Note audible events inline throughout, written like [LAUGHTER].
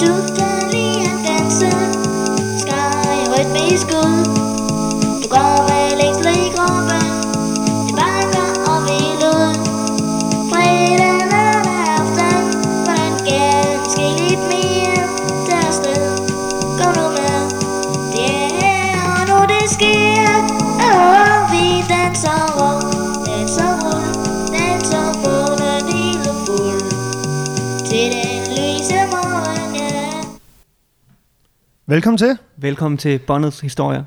du kan lide at danse Skal i Velkommen til. Velkommen til Bondets Historier.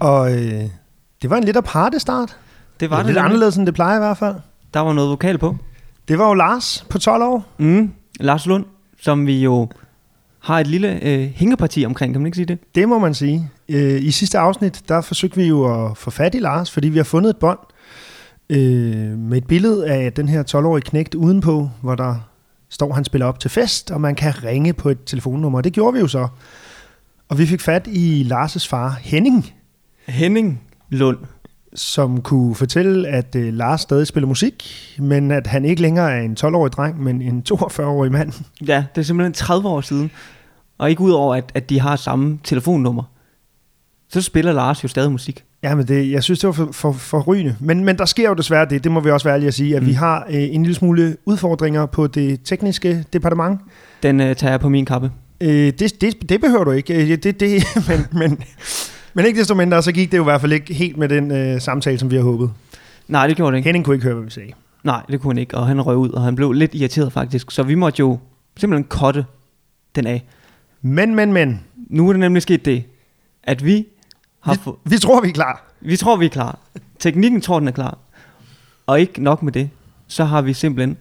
Og øh, det var en lidt aparte start. Det var det lidt nemlig. anderledes, end det plejer i hvert fald. Der var noget vokal på. Det var jo Lars på 12 år. Mm. Lars Lund, som vi jo har et lille øh, hængeparti omkring, kan man ikke sige det? Det må man sige. Øh, I sidste afsnit, der forsøgte vi jo at få fat i Lars, fordi vi har fundet et bånd øh, med et billede af den her 12-årige knægt udenpå, hvor der står, han spiller op til fest, og man kan ringe på et telefonnummer. Det gjorde vi jo så. Og vi fik fat i Lars' far, Henning, Henning Lund. som kunne fortælle, at øh, Lars stadig spiller musik, men at han ikke længere er en 12-årig dreng, men en 42-årig mand. Ja, det er simpelthen 30 år siden. Og ikke ud over, at, at de har samme telefonnummer. Så spiller Lars jo stadig musik. Ja, men det, jeg synes, det var for, for, for rygende. Men, men der sker jo desværre det, det må vi også være ærlige at sige, at mm. vi har øh, en lille smule udfordringer på det tekniske departement. Den øh, tager jeg på min kappe. Øh, det, det, det behøver du ikke, øh, det, det, [LAUGHS] men, men, men ikke desto mindre, så gik det jo i hvert fald ikke helt med den øh, samtale, som vi har håbet. Nej, det gjorde det ikke. Henning kunne ikke høre, hvad vi sagde. Nej, det kunne han ikke. Og han røg ud, og han blev lidt irriteret faktisk. Så vi måtte jo simpelthen kotte den af. Men, men, men, Nu er det nemlig sket det, at vi har vi, fået... vi tror, vi er klar. Vi tror, vi er klar. Teknikken tror, den er klar. Og ikke nok med det, så har vi simpelthen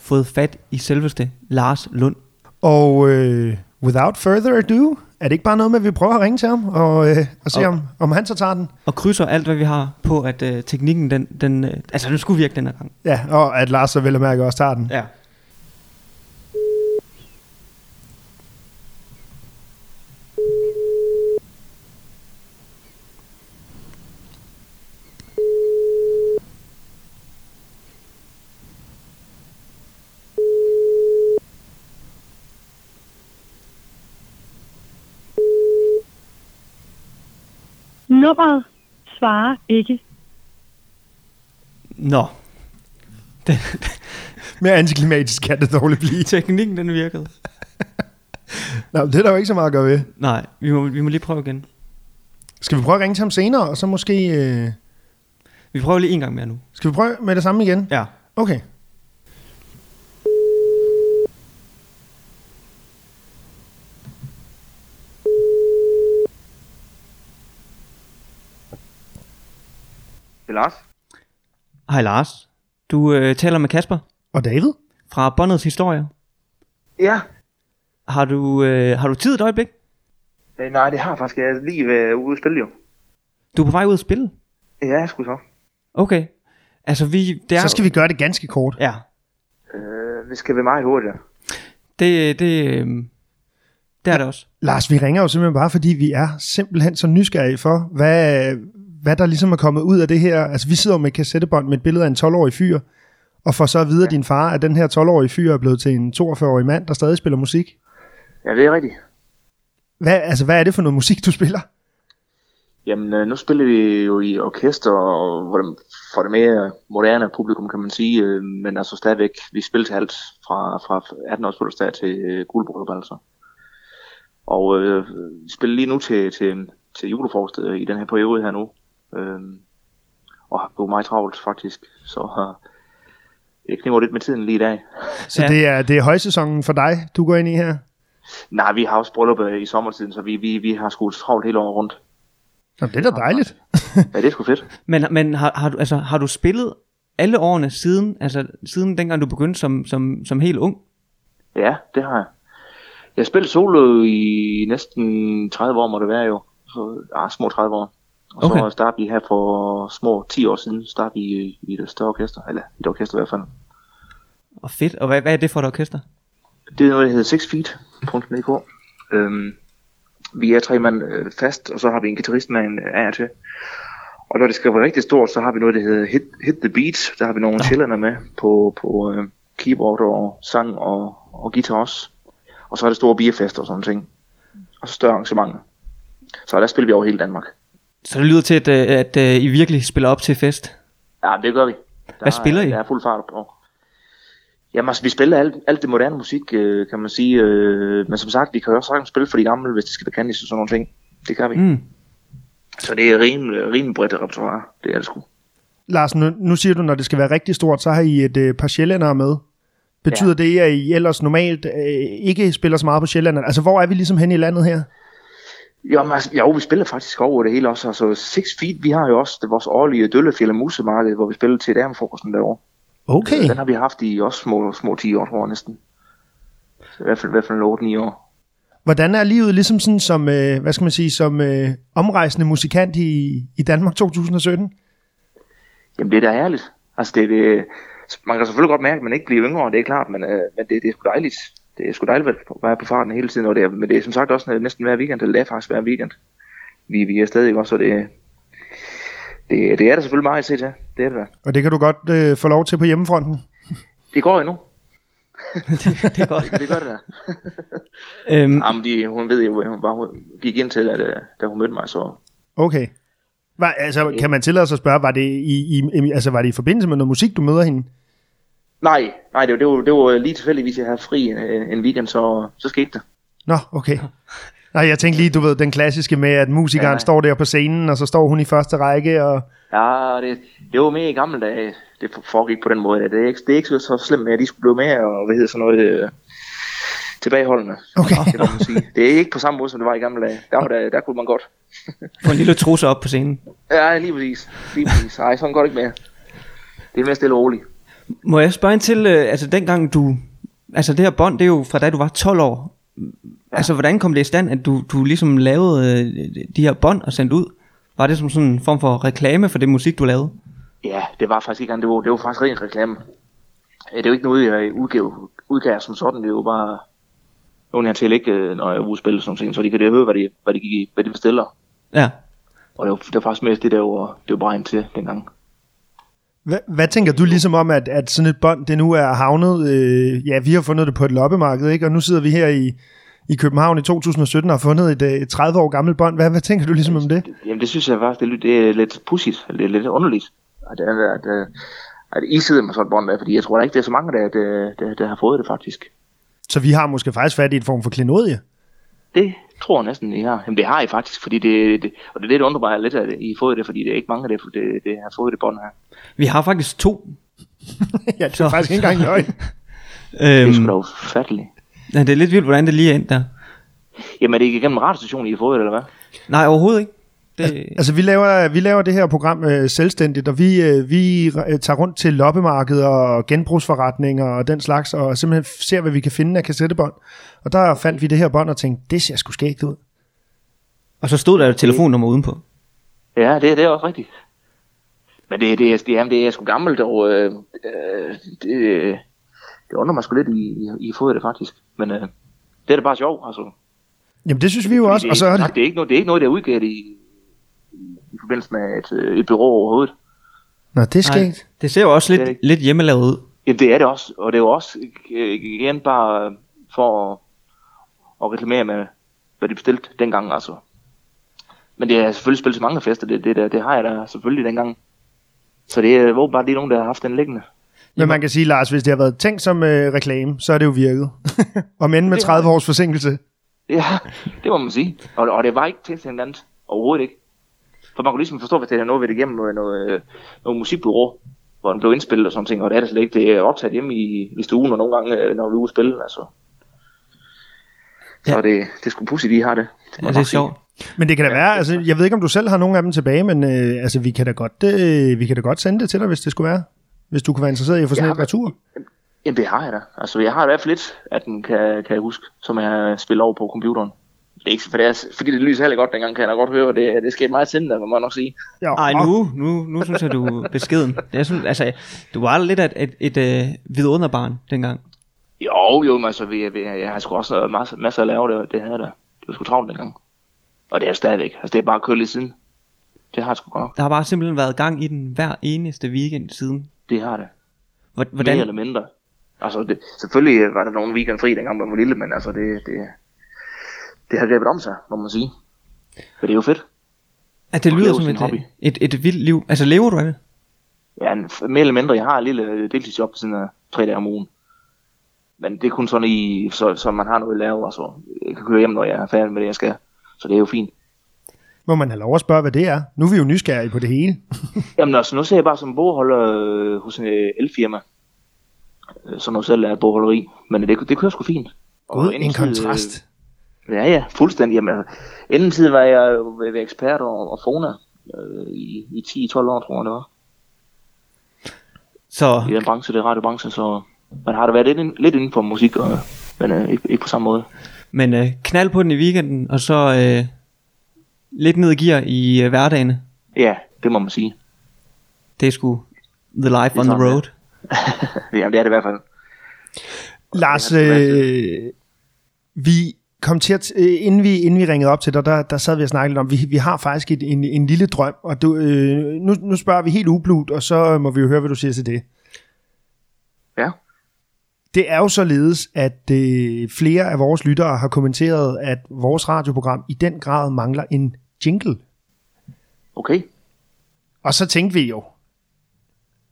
fået fat i selveste Lars Lund. Og øh, without further ado, er det ikke bare noget med, at vi prøver at ringe til ham, og, øh, og se, Og- om, om han så tager den? Og krydser alt, hvad vi har på, at øh, teknikken, den, den, øh, altså den skulle virke den her gang. Ja, og at Lars så vel at mærke også tager den. Ja. Nummeret svarer ikke. Nå. [LAUGHS] Den, Mere antiklimatisk kan det dårligt blive. teknikken, den virkede. [LAUGHS] Nå, men det er der jo ikke så meget at gøre ved. Nej, vi må, vi må lige prøve igen. Skal vi prøve at ringe til ham senere, og så måske... Øh, Vi prøver lige en gang mere nu. skal vi prøve med det samme igen? Ja. Okay. Er Lars. Hej Lars. Du øh, taler med Kasper Og David? fra Båndets Historie. Ja. Har du, øh, har du tid et øjeblik? Øh, nej, det har jeg faktisk. Jeg er lige været ude at spille jo. Du er på vej ud at spille? Ja, jeg skulle så. Okay. Altså vi... Det er, Så skal vi gøre det ganske kort. Ja. Øh, det skal være meget hurtigt. Det, det, øh, det er det også. Lars, vi ringer jo simpelthen bare, fordi vi er simpelthen så nysgerrige for, hvad, hvad der ligesom er kommet ud af det her. Altså, vi sidder med et kassettebånd med et billede af en 12-årig fyr, og får så at vide af din far, at den her 12-årige fyr er blevet til en 42-årig mand, der stadig spiller musik. Ja, det er rigtigt. Hvad, altså, hvad er det for noget musik, du spiller? Jamen, øh, nu spiller vi jo i orkester, og for det mere moderne publikum, kan man sige. Øh, men altså stadigvæk, vi spiller til alt fra, fra 18 års fødselsdag til øh, guldbryllup, altså. Og øh, vi spiller lige nu til, til, til øh, i den her periode her nu. Øh, og har jo meget travlt, faktisk. Så øh, jeg kniver lidt med tiden lige i dag. Så Ja. det, er, det er højsæsonen for dig, du går ind i her? Nej, vi har også bryllup øh, i sommertiden, så vi, vi, vi har sgu travlt hele året rundt. Nå, det er da dejligt. Ja, det er sgu fedt. Men, men har, har, du, altså, har du spillet alle årene siden, altså siden dengang du begyndte som, som, som helt ung? Ja, det har jeg. Jeg har spillet solo i næsten 30 år, må det være jo. Så, ah, små 30 år. Og Okay. så startede vi her for små 10 år siden, startede vi i, i et større orkester, eller i et orkester i hvert fald. Og fedt. Og hvad, hvad er det for et orkester? Det er noget, der hedder Six Feet.dk. Øhm, vi er tre mand øh, fast, og så har vi en guitarist med en øh, af til. Og når det skal være rigtig stort, så har vi noget, der hedder Hit, Hit the Beat. Der har vi nogle chillerne med på, på øh, keyboard og sang og, og guitar også. Og så er det store bierfester og sådan ting. Og så større arrangementer. Så der spiller vi over hele Danmark. Så det lyder til, at, øh, at, at I virkelig spiller op til fest. Ja, det gør vi. Der Hvad spiller I? Er, der er fuld fart på. Jamen altså, vi spiller alt, alt det moderne musik, øh, kan man sige. Øh, men som sagt, vi kan jo også sagtens spille for de gamle, hvis det skal bekendes og sådan nogle ting. Det kan vi. Mm. Så det er rimelig, rimelig bredt repertoire. Det er det sgu. Lars, nu, nu siger du, når det skal være rigtig stort, så har I et øh, par sjællændere med. Betyder ja. det, at I ellers normalt øh, ikke spiller så meget på sjællænderne? Altså, hvor er vi ligesom hen i landet her? Jamen, altså, jo, vi spiller faktisk over det hele også. Altså, Six Feet, vi har jo også det, vores årlige Døllefjeld og Musemarked, hvor vi spiller til damefrokosten derovre. Okay. Den har vi haft i også små, små 10 år, tror jeg næsten. Så i hvert fald, i hvert fald 8-9 år. Hvordan er livet ligesom sådan som, øh, hvad skal man sige, som øh, omrejsende musikant i, i Danmark 2017? Jamen, det er da ærligt. Altså, det, det, man kan selvfølgelig godt mærke, at man ikke bliver yngre, det er klart, men, øh, men det, det er sgu dejligt. Det er sgu dejligt at være på farten hele tiden, og det er, men det er som sagt også næsten hver weekend, eller det er faktisk hver weekend. Vi, vi er stadig også, så det, det, det er der selvfølgelig meget at se til. Det er det da. Og det kan du godt øh, få lov til på hjemmefronten. Det går endnu. [LAUGHS] det er godt. [LAUGHS] Det gør det da. [LAUGHS] Øhm, Jamen, de, hun ved jo, hun bare hun gik ind til, at, øh, da hun mødte mig, så... Okay. Var, altså, kan man tillade sig at spørge, var det i, i, altså, var det i forbindelse med noget musik, du møder hende? Nej, nej, det var, det var, det var lige tilfældigvis, jeg havde fri en, en weekend, så, så skete det. Nå, okay. Nej, jeg tænkte lige, du ved, den klassiske med, at musikeren ja. Står der på scenen, og så står hun i første række, og... Ja, det, det var mere i gamle dage, det foregik på den måde. Det er ikke, det er ikke så, slemt med, at de skulle blive med, og hvad hedder sådan noget, øh, tilbageholdende. Okay. Det, man sige. det er ikke på samme måde, som det var i gamle dage. Der, der, der kunne man godt. få en lille trusse op på scenen. Ja, lige præcis. Lige præcis. Nej, sådan går det ikke mere. Det er mere stille og roligt. Må jeg spørge ind til, øh, altså dengang du, altså det her bånd, det er jo fra da du var 12 år. Altså hvordan kom det i stand, at du, du ligesom lavede øh, de her bånd og sendte ud? Var det som sådan en form for reklame for det musik, du lavede? Ja, det var faktisk ikke engang, det var, det var faktisk ren reklame. Øh, Det er jo ikke noget, jeg udgav, udgav som sådan, det er jo bare nogen, jeg til ikke, øh, når jeg spille sådan noget, så de kan det høre, hvad de, hvad de, gik, hvad de bestiller. Ja. Og det var, det var faktisk mest det, der var, det var bare ind til dengang. Hvad, hvad tænker du ligesom om, at, at sådan et bånd, det nu er havnet... Øh, ja, vi har fundet det på et loppemarked, ikke? Og nu sidder vi her i, i København i 2017 og har fundet et, øh, et 30 år gammelt bånd. Hvad, hvad tænker du ligesom om det? Jamen det synes jeg faktisk, det er, lidt- det er lidt pudsigt, det er lidt underligt. At, at, at, at, I sidder med sådan et bånd der, fordi jeg tror da ikke, det er så mange, der, der, der, der har fået det faktisk. Så vi har måske faktisk fat i et form for klenodie. Det tror jeg næsten, I har. Jamen det har I faktisk, fordi det, det og det er det, der undrer mig lidt, at I har fået det, fordi det er ikke mange, der det, det har fået det bånd her. Vi har faktisk to. [LAUGHS] ja, det er faktisk ikke engang løgn. [LAUGHS] Det er sgu Øhm, da ufatteligt. ja, det er lidt vildt, hvordan det lige er endt der. Jamen er det ikke igennem radiostationen, I har fået eller hvad? Nej, overhovedet ikke. Det, Altså, vi laver, vi laver det her program øh, selvstændigt, og vi, øh, vi øh, tager rundt til loppemarkeder og genbrugsforretninger og den slags, og simpelthen ser, hvad vi kan finde af kassettebånd. Og der fandt vi det her bånd og tænkte, det ser sgu skægt ud. og så stod der et telefonnummer udenpå. Ja, det, det er også rigtigt. Men det, det, er, det, er, det er sgu gammelt, og øh, øh, det, det undrer mig sgu lidt, I, I, I har fået det faktisk. Men øh, det er da bare sjovt, altså. Jamen, det synes vi jo også. det, Og så er det, det, er ikke noget, det er ikke noget, der er udgivet i, i, forbindelse med et, øh, et bureau overhovedet. Nå, det er Nej, skægt. det ser jo også Det lidt, ikke. lidt hjemmelavet ud. Jamen det er det også, og det er jo også øh, igen bare for at, at reklamere med, hvad de bestilte dengang, altså. Men det er selvfølgelig spillet til mange fester, det, det, det, det har jeg da selvfølgelig dengang. Så det er åbenbart lige nogen, der har haft den liggende. Men man kan sige, Lars, hvis det har været tænkt som øh, reklame, så er det jo virket. [LAUGHS] Om end med Det har 30 års forsinkelse. Ja, det må man sige. Og, og det var ikke til en andet. Overhovedet ikke. For man kunne ligesom forstå, hvis det er noget ved det igennem noget, noget, øh, noget musikbureau, hvor den blev indspillet og sådan ting, og det er det slet ikke. Det er optaget hjemme i, i stuen, og nogle gange, øh, når vi er ude at spille, altså. Så Ja. ja. det, det er sgu pudsigt, de har det. må Ja, det er sjovt. Men det kan da være, altså, jeg ved ikke, om du selv har nogle af dem tilbage, men øh, altså, vi kan, da godt, øh, vi kan da godt sende det til dig, hvis det skulle være. Hvis du kunne være interesseret i at få sådan Ja, men- retur. Jamen det har jeg da. Altså jeg har i hvert fald lidt af den, kan, kan jeg huske, som jeg spiller over på computeren. Det er ikke, for det er, fordi det lyser heller godt dengang, kan jeg da godt høre, det, det skete meget siden, må jeg nok sige. Ja, Ej, og- nu, nu, nu synes jeg, du er beskeden. Jeg synes, altså, du var lidt af et, et, et, et vidunderbarn dengang. Jo, jo, men altså, vi, vi, jeg har sgu også masser, masser at lave det, det her der. Det var sgu travlt dengang. Og det er stadigvæk. Altså det er bare kørt lidt siden. Det har sgu godt. Der har bare simpelthen været gang i den hver eneste weekend siden. Det har det. Hvor- Hvordan? Mere eller mindre. Altså, det, selvfølgelig var der nogle weekend fri, dengang man var lille, men altså, det, det, det har grebet om sig, må man sige. Men det er jo fedt. At det Og lyder som et, hobby. et, et, et vildt liv. Altså lever du af det? Ja, en, mere eller mindre. Jeg har et lille deltidsjob på sådan uh, tre dage om ugen. Men det er kun sådan i, så, så man har noget at lave, altså. Jeg kan køre hjem, når jeg er færdig med det, jeg skal. Så det er jo fint. Må man have lov at spørge, hvad det er? Nu er vi jo nysgerrige på det hele. [LAUGHS] Jamen altså, nu ser jeg bare som bogholder øh, hos en øh, elfirma. Øh, som nu selv er bogholderi. Men det, det kører sgu fint. Og inden en tid, øh, kontrast. Ja, ja, fuldstændig. Jamen, altså, inden tid var jeg jo ved- ekspert og, og Fona øh, i, i 10-12 år, tror jeg det var. Så I den branche, det er radiobranchen, så man har da været lidt, lidt inden for musik, og, men øh, ikke, ikke på samme måde. Men øh, knald på den i weekenden, og så øh, lidt ned i gear i øh, hverdagene. Ja, det må man sige. Det er sgu the life er on the road. [LAUGHS] Jamen, det er det i hvert fald. Lars, det øh, vi kom til at, øh, inden, vi, inden vi ringede op til dig, der, der sad vi og snakkede lidt om, vi, vi har faktisk et, en, en lille drøm, og du, øh, nu, nu spørger vi helt ublut, og så må vi jo høre, hvad du siger til det. Ja. Det er jo således, at øh, flere af vores lyttere har kommenteret, at vores radioprogram i den grad mangler en jingle. Okay. Og så tænkte vi jo,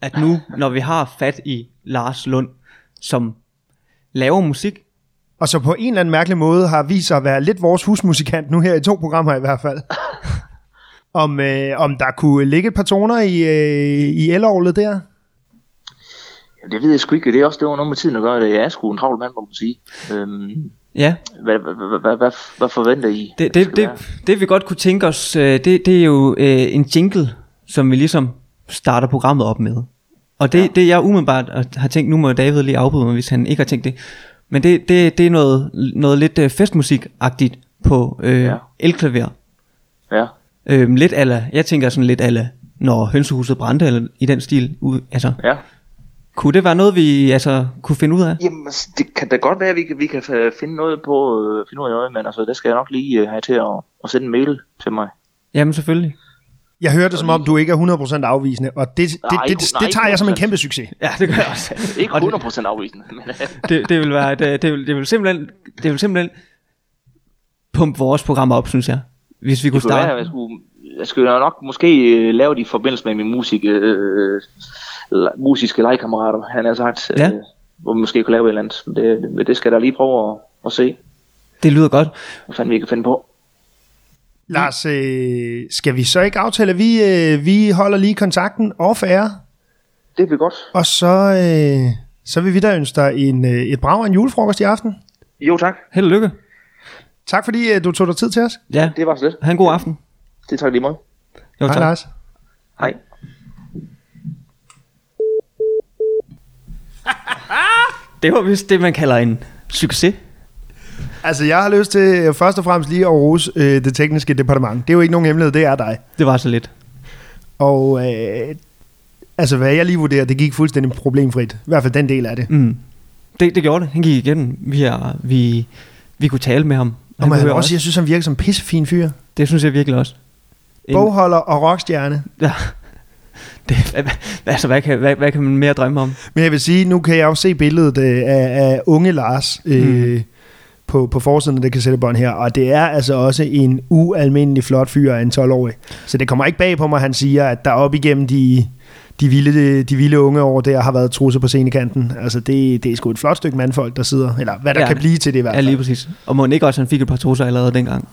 At nu, når vi har fat i Lars Lund, som laver musik, og så på en eller anden mærkelig måde har vist sig at være lidt vores husmusikant, nu her i to programmer i hvert fald. [LAUGHS] om, øh, om der kunne ligge et par toner i, øh, i elåret der. Det ved jeg sgu ikke. Det er også det var noget med tiden at gøre det. Jeg er sgu en travl mand, må man sige. Øhm, ja, hvad, hvad, hvad, hvad, hvad, forventer I? det, det, det, det vi godt kunne tænke os, øh, det, det er jo øh, en jingle, som vi ligesom starter programmet op med. Og det, ja. Det jeg umiddelbart har tænkt, nu må David lige afbryde mig, hvis han ikke har tænkt det, men det, det, det er noget, noget lidt øh, festmusikagtigt på øh, ja. Elklaver. Ja. Øhm, lidt ala, jeg tænker sådan lidt ala, når hønsehuset brændte, eller i den stil. Ud, altså, Ja. Kunne det være noget, vi altså, kunne finde ud af? Jamen, altså, det kan da godt være, at vi kan, vi kan finde noget på, øh, finde ud af noget, men altså, det skal jeg nok lige øh, have til at, at sende en mail til mig. Jamen selvfølgelig. Jeg hører det som om, du ikke er 100% afvisende, og det, det, Nej, det, det, nej, det tager jeg som en 100%. kæmpe succes. Ja, det gør jeg også. [LAUGHS] Ikke Og det- 100% afvisende, men øh, [LAUGHS] det, det vil være et, øh, det vil, det vil simpelthen det vil simpelthen pumpe vores program op, synes jeg. Hvis vi kunne det være, starte. at jeg skulle, jeg skulle nok måske øh, lave det i forbindelse med min musik, øh, musiske legekammerater, han har sagt, Ja. øh, hvor vi måske kunne lave et eller andet. Men Det, men det skal da lige prøve at, at se, Det lyder godt. hvad fanden vi kan finde på. Lars, øh, skal vi så ikke aftale, at vi, øh, vi holder lige kontakten off air, Det bliver godt. og så, øh, så vil vi da ønske dig en, øh, et brag og en julefrokost i aften. Jo tak, Held og lykke. Tak fordi øh, du tog dig tid til os. Ja, det var så lidt. ha' en god aften. Det tager lige måde. Jo, Hej tak. Lars. Hej. Det var vist det, man kalder en succes. Altså, jeg har lyst til øh, først og fremmest lige at rose øh, det tekniske departement. Det er jo ikke nogen hemmelighed, det er dig. Det var så lidt. Og øh, altså, hvad jeg lige vurderer, det gik fuldstændig problemfrit. I hvert fald den del af det. Mm. Det, det gjorde det. Han gik igen. Vi, er, vi, vi kunne tale med ham. Og Han man behøver også, jeg synes, han virker som en pissefin fyr. Det synes jeg virkelig også. En- Bogholder og rockstjerne. Ja. [LAUGHS] Det, hvad, altså, hvad kan, hvad, hvad kan man mere drømme om? Men jeg vil sige, nu kan jeg jo se billedet øh, af, af unge Lars øh, Mm. på, på forsiden af det kassettebånd her, og det er altså også en ualmindelig flot fyr af en 12-årig. Så det kommer ikke bag på mig, han siger, at der op igennem de, de, vilde, de vilde unge år der har været trusser på scenekanten. Altså det, det er sgu et flot stykke mandfolk, der sidder, eller hvad der Ja, kan blive til det i hvert Ja, fald. lige præcis. Og må ikke også, han fik et par trusser allerede dengang?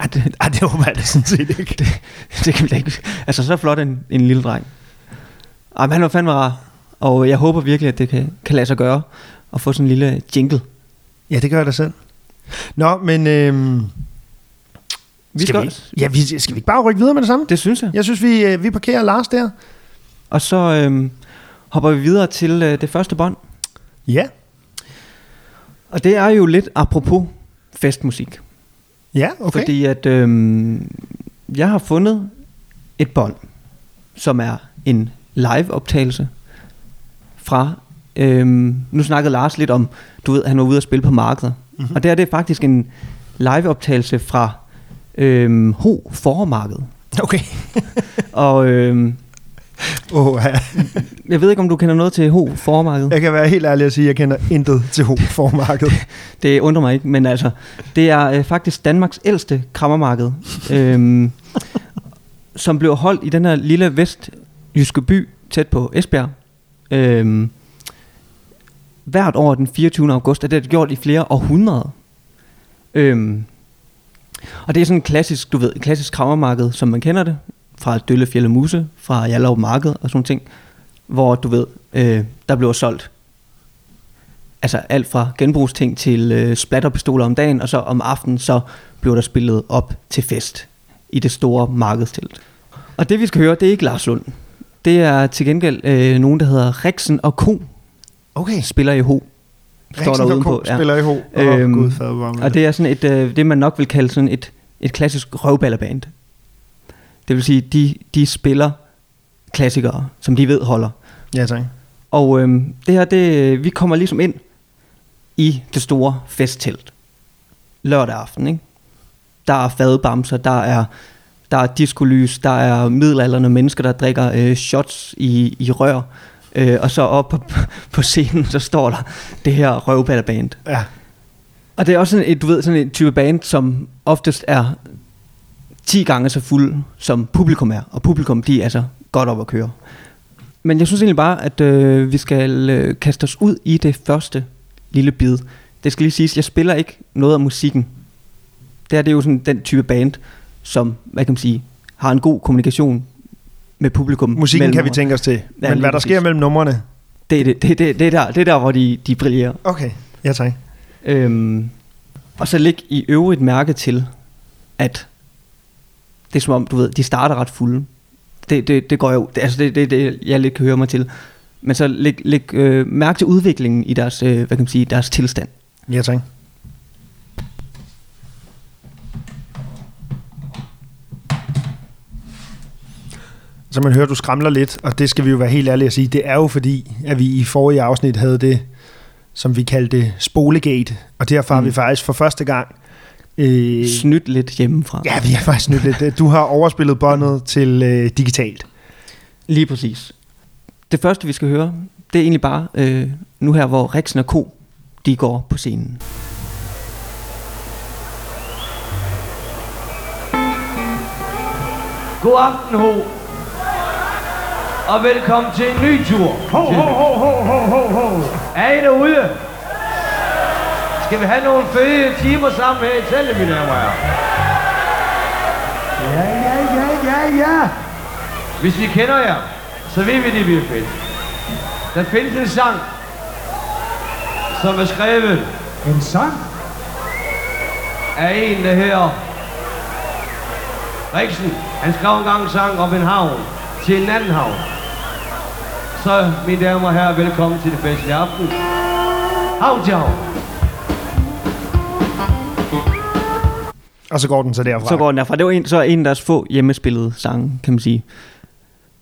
Ej, det, ej, det håber jeg da sådan set ikke. Det, det kan vi da ikke. Altså, så flot en, en lille dreng. Ej, men han var fandme rar. Og jeg håber virkelig, at det kan, kan lade sig gøre at få sådan en lille jingle. Ja, det gør jeg da selv. Nå, men øhm, Vi skal, vi, ja, vi, skal vi ikke bare rykke videre med det samme? Det synes jeg. Jeg synes, vi, øh, vi parkerer Lars der. Og så øhm, hopper vi videre til øh, det første bånd. Ja, Og det er jo lidt apropos festmusik. Ja, okay. Fordi at øhm, jeg har fundet et bånd, som er en live-optagelse fra... Øhm, nu snakkede Lars lidt om, du ved, han var ude at spille på markedet. Mhm. Mm-hmm. Og der er det faktisk en live-optagelse fra øhm, Ho Formarked. Okay. [LAUGHS] Og øhm, Oh, ja. Jeg ved ikke, om du kender noget til Ho Formarked. Jeg kan være helt ærlig at sige, at jeg kender intet til Ho-formarkedet. [LAUGHS] Det undrer mig ikke, men altså, det er øh, faktisk Danmarks ældste krammermarked, øhm, som blev holdt i den her lille vestjyske by tæt på Esbjerg. Øhm, hvert år den 24. august, og det er det gjort i flere århundreder. Øhm, og det er sådan en klassisk, du ved, klassisk krammermarked, som man kender det, fra Døllefjælde Muse, fra Jallerup Marked og sådan ting, hvor du ved, øh, der bliver solgt altså alt fra genbrugsting til øh, splatterpistoler om dagen, og så om aftenen, så blev der spillet op til fest i det store markedstelt. Og det vi skal høre, det er ikke Lars Lund. Det er til gengæld øh, nogen, der hedder Rexen og Ko, Okay. spiller i Ho. Står der Riksen og udenpå. Ko spiller i Ho. Åh, Øhm, gud fader, Og det er sådan et, øh, det man nok vil kalde sådan et, et klassisk røvballerband. Det vil sige, de, de spiller klassikere, som de ved holder. Ja, tak. Og øhm, det her, det, vi kommer ligesom ind i det store festtelt. Lørdag aften, ikke? Der er fadbamser, der er, der er diskolys, der er middelalderne mennesker, der drikker øh, shots i, i rør. Øh, og så op på, [LAUGHS] på scenen, så står der det her røvballerband. Ja. Og det er også sådan et, du ved, sådan en type band, som oftest er 10 gange så fuld, som publikum er. Og publikum, de er altså godt op at køre. Men jeg synes egentlig bare, at øh, vi skal øh, kaste os ud i det første lille bid. Det skal lige siges, jeg spiller ikke noget af musikken. Det er det er jo sådan den type band, som, hvad kan man sige, har en god kommunikation med publikum. Musikken kan vi tænke os til. Men lige hvad der præcis. sker mellem numrene? Det er, det, det, det, det, er der, det er der, hvor de, de brillerer. Okay. Ja, tak. Øhm, og så læg i øvrigt mærke til, at det er som om, du ved, de starter ret fulde. Det, det, det går jo, det, altså det, det, det, jeg lidt kan høre mig til. Men så læg, læg øh, mærke til udviklingen i deres, øh, hvad kan man sige, deres tilstand. Ja, tak. Så man hører, du skramler lidt, og det skal vi jo være helt ærlige at sige. Det er jo fordi, at vi i forrige afsnit havde det, som vi kaldte spolegate, og derfor har Mm. vi faktisk for første gang... Øh, Snydt lidt hjemmefra. ja, vi har faktisk nyt lidt. Du har overspillet båndet til øh, digitalt. Lige præcis. Det første, vi skal høre, det er egentlig bare øh, nu her, hvor Rexen og Ko, de går på scenen. God aften, Ho. Og velkommen til en ny tur. Ho, ho, ho, ho, ho, ho, ho. Er I derude? Skal vi have nogle fede timer sammen her i teltet, mine damer og? Ja, ja, ja, ja, ja. Hvis vi kender jer, så ved vi, det bliver fedt. Der findes en sang, som er skrevet En sang? af en, der hedder Riksen. Han skrev engang en sang om en havn til en anden havn. Så, mine damer og herrer, velkommen til det bedste i aften. Havn til havn. Og så går den så derfra. Så går den derfra. Det var en, så en af deres få hjemmespillede sange, kan man sige.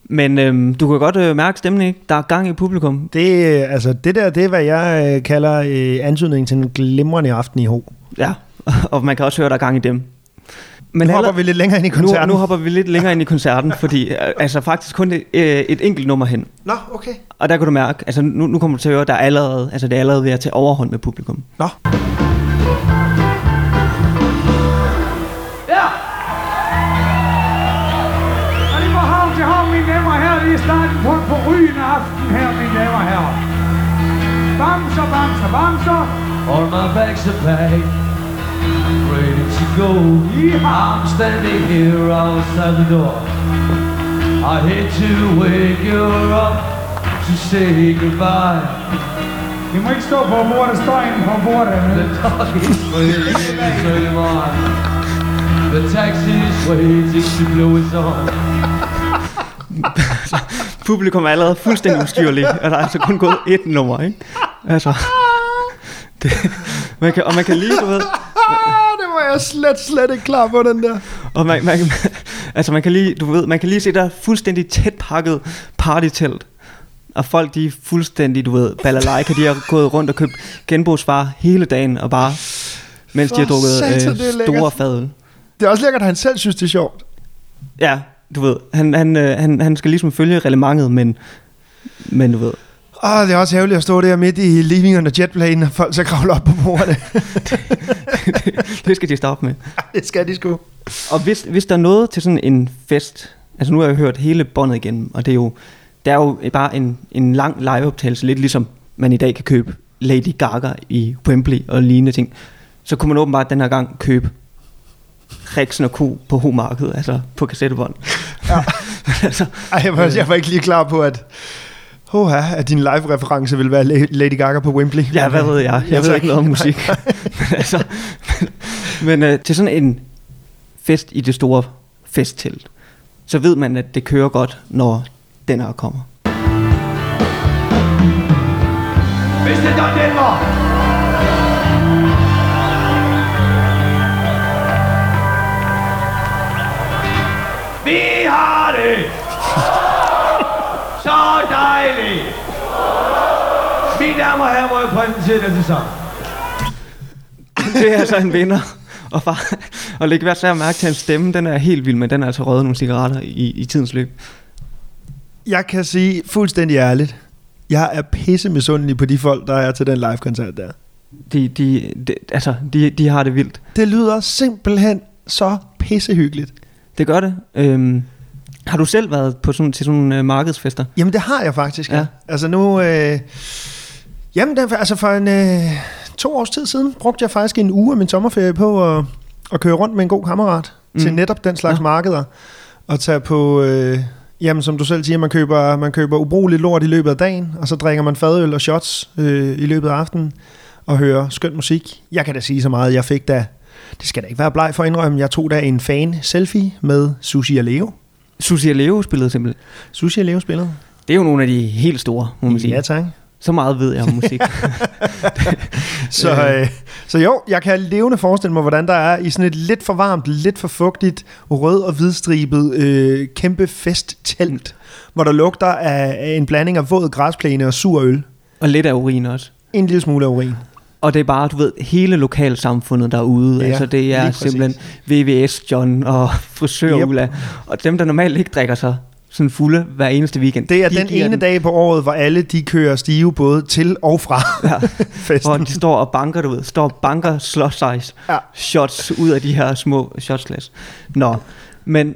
Men øhm, du kan godt øh, mærke stemningen, ikke? Der er gang i publikum. Det, øh, altså, det der, det er, hvad jeg øh, kalder øh, antydning til en glimrende aften i Ho. Ja, [LAUGHS] og man kan også høre, der er gang i dem. Men nu hopper vi lidt længere ind i koncerten. Nu, nu hopper vi lidt længere ind i koncerten, [LAUGHS] fordi øh, altså faktisk kun et, øh, et enkelt nummer hen. Nå, okay. Og der kan du mærke, altså nu, nu kommer du til at høre, der er allerede, altså det er allerede ved at tage overhånd med publikum. Nå. Og herrer. Det er på en aften her, mine damer og herrer. Bamser, bamser, bamser. All my bags are packed, ready to go. I'm standing here outside the door. I hate to wake you up to say goodbye. I må ikke stå på bordet, stå inde på bordet. The dog is waiting to turn him on. The taxi is waiting to blow its horn. [LAUGHS] Publikum er allerede fuldstændig ustyrlig, og der er altså kun gået et nummer, ikke? Altså, [LAUGHS] det, man kan, og man kan lige, du ved, [LAUGHS] det var jeg slet, slet ikke klar på, den der. og man, man, altså man kan lige, du ved, man kan lige se der er fuldstændig tæt pakket partytelt. Og folk, de er fuldstændig, du ved, balalaika, de har gået rundt og købt genbrugsvarer hele dagen, og bare, mens de har For drukket satan, øh, store fadøl. Det er også lækkert, at han selv synes, det er sjovt. Ja, du ved, han, han, øh, han, han skal ligesom følge reglementet, men, men du ved, Åh, det er også ærgerligt at stå der midt i living under jetplane, og folk så kravler op på bordene. [LAUGHS] det skal de stoppe med. [LAUGHS] det skal de sgu. Og hvis, hvis der er noget til sådan en fest, altså nu har jeg hørt hele båndet igennem, og det er jo, det er jo bare en, en lang liveoptagelse, lidt ligesom man i dag kan købe Lady Gaga i Wembley og lignende ting. Så kunne man åbenbart den her gang købe Rexen og Ko på homarkedet, altså på kassettebånd. Ja. [LAUGHS] altså, Ej, jeg var, jeg var ikke lige klar på, at, Oha, at din live-reference vil være La- Lady Gaga på Wembley. Ja, hvad ved jeg? Jeg ved tak. ikke noget om musik. [LAUGHS] men altså, men øh, til sådan en fest i det store festtelt, så ved man, at det kører godt, når den her kommer. Mr. Don Denver! Vi det! [LAUGHS] Så dejligt! Mine damer og herrer, må jeg præsentere den sang. det er altså en vinder. Og, far, og læg hvert særligt mærke til hans stemme, den er helt vild, men den er altså røget nogle cigaretter i, i tidens løb. Jeg kan sige fuldstændig ærligt, jeg er pisse misundelig på de folk, der er til den live-koncert der. De, de, de, altså, de, de har det vildt. Det lyder simpelthen så pissehyggeligt. Det gør det. Øhm, har du selv været på sådan, til sådan øh, markedsfester? Jamen det har jeg faktisk. Ja. Ja. Altså nu, øh, jamen den, altså for en øh, to års tid siden, brugte jeg faktisk en uge af min sommerferie på at, at køre rundt med en god kammerat mm. til netop den slags Nå. markeder. Og tage på, øh, jamen som du selv siger, man køber, man køber ubrugeligt lort i løbet af dagen, og så drikker man fadøl og shots øh, i løbet af aftenen, og hører skøn musik. Jeg kan da sige så meget, jeg fik da, det skal da ikke være bleg for at indrømme, jeg tog da en fan-selfie med Sushi og Leo. Susie Leo spillede simpelthen. Sushi og Leo spillede. Det er jo nogle af de helt store, må man sige. Ja tak. Så meget ved jeg om musik. [LAUGHS] Så, øh, så jo, jeg kan levende forestille mig, hvordan der er i sådan et lidt for varmt, lidt for fugtigt, rød og hvidstribet øh, kæmpe festtelt, hvor der lugter af, af en blanding af våd græsplæne og sur øl. og lidt af urin også. En lille smule af urin. Og det er bare, du ved, hele lokalsamfundet derude. Ja, Ja, altså det er simpelthen VVS John og [LAUGHS] frisør Yep. Ulla. Og dem, der normalt ikke drikker sig sådan fulde hver eneste weekend. Det er de den ene dag på året, hvor alle de kører stive både til og fra [LAUGHS] Ja, festen. hvor de står og banker, du ved, står og banker slot size Ja. shots ud af de her små shotsglas. Nå, men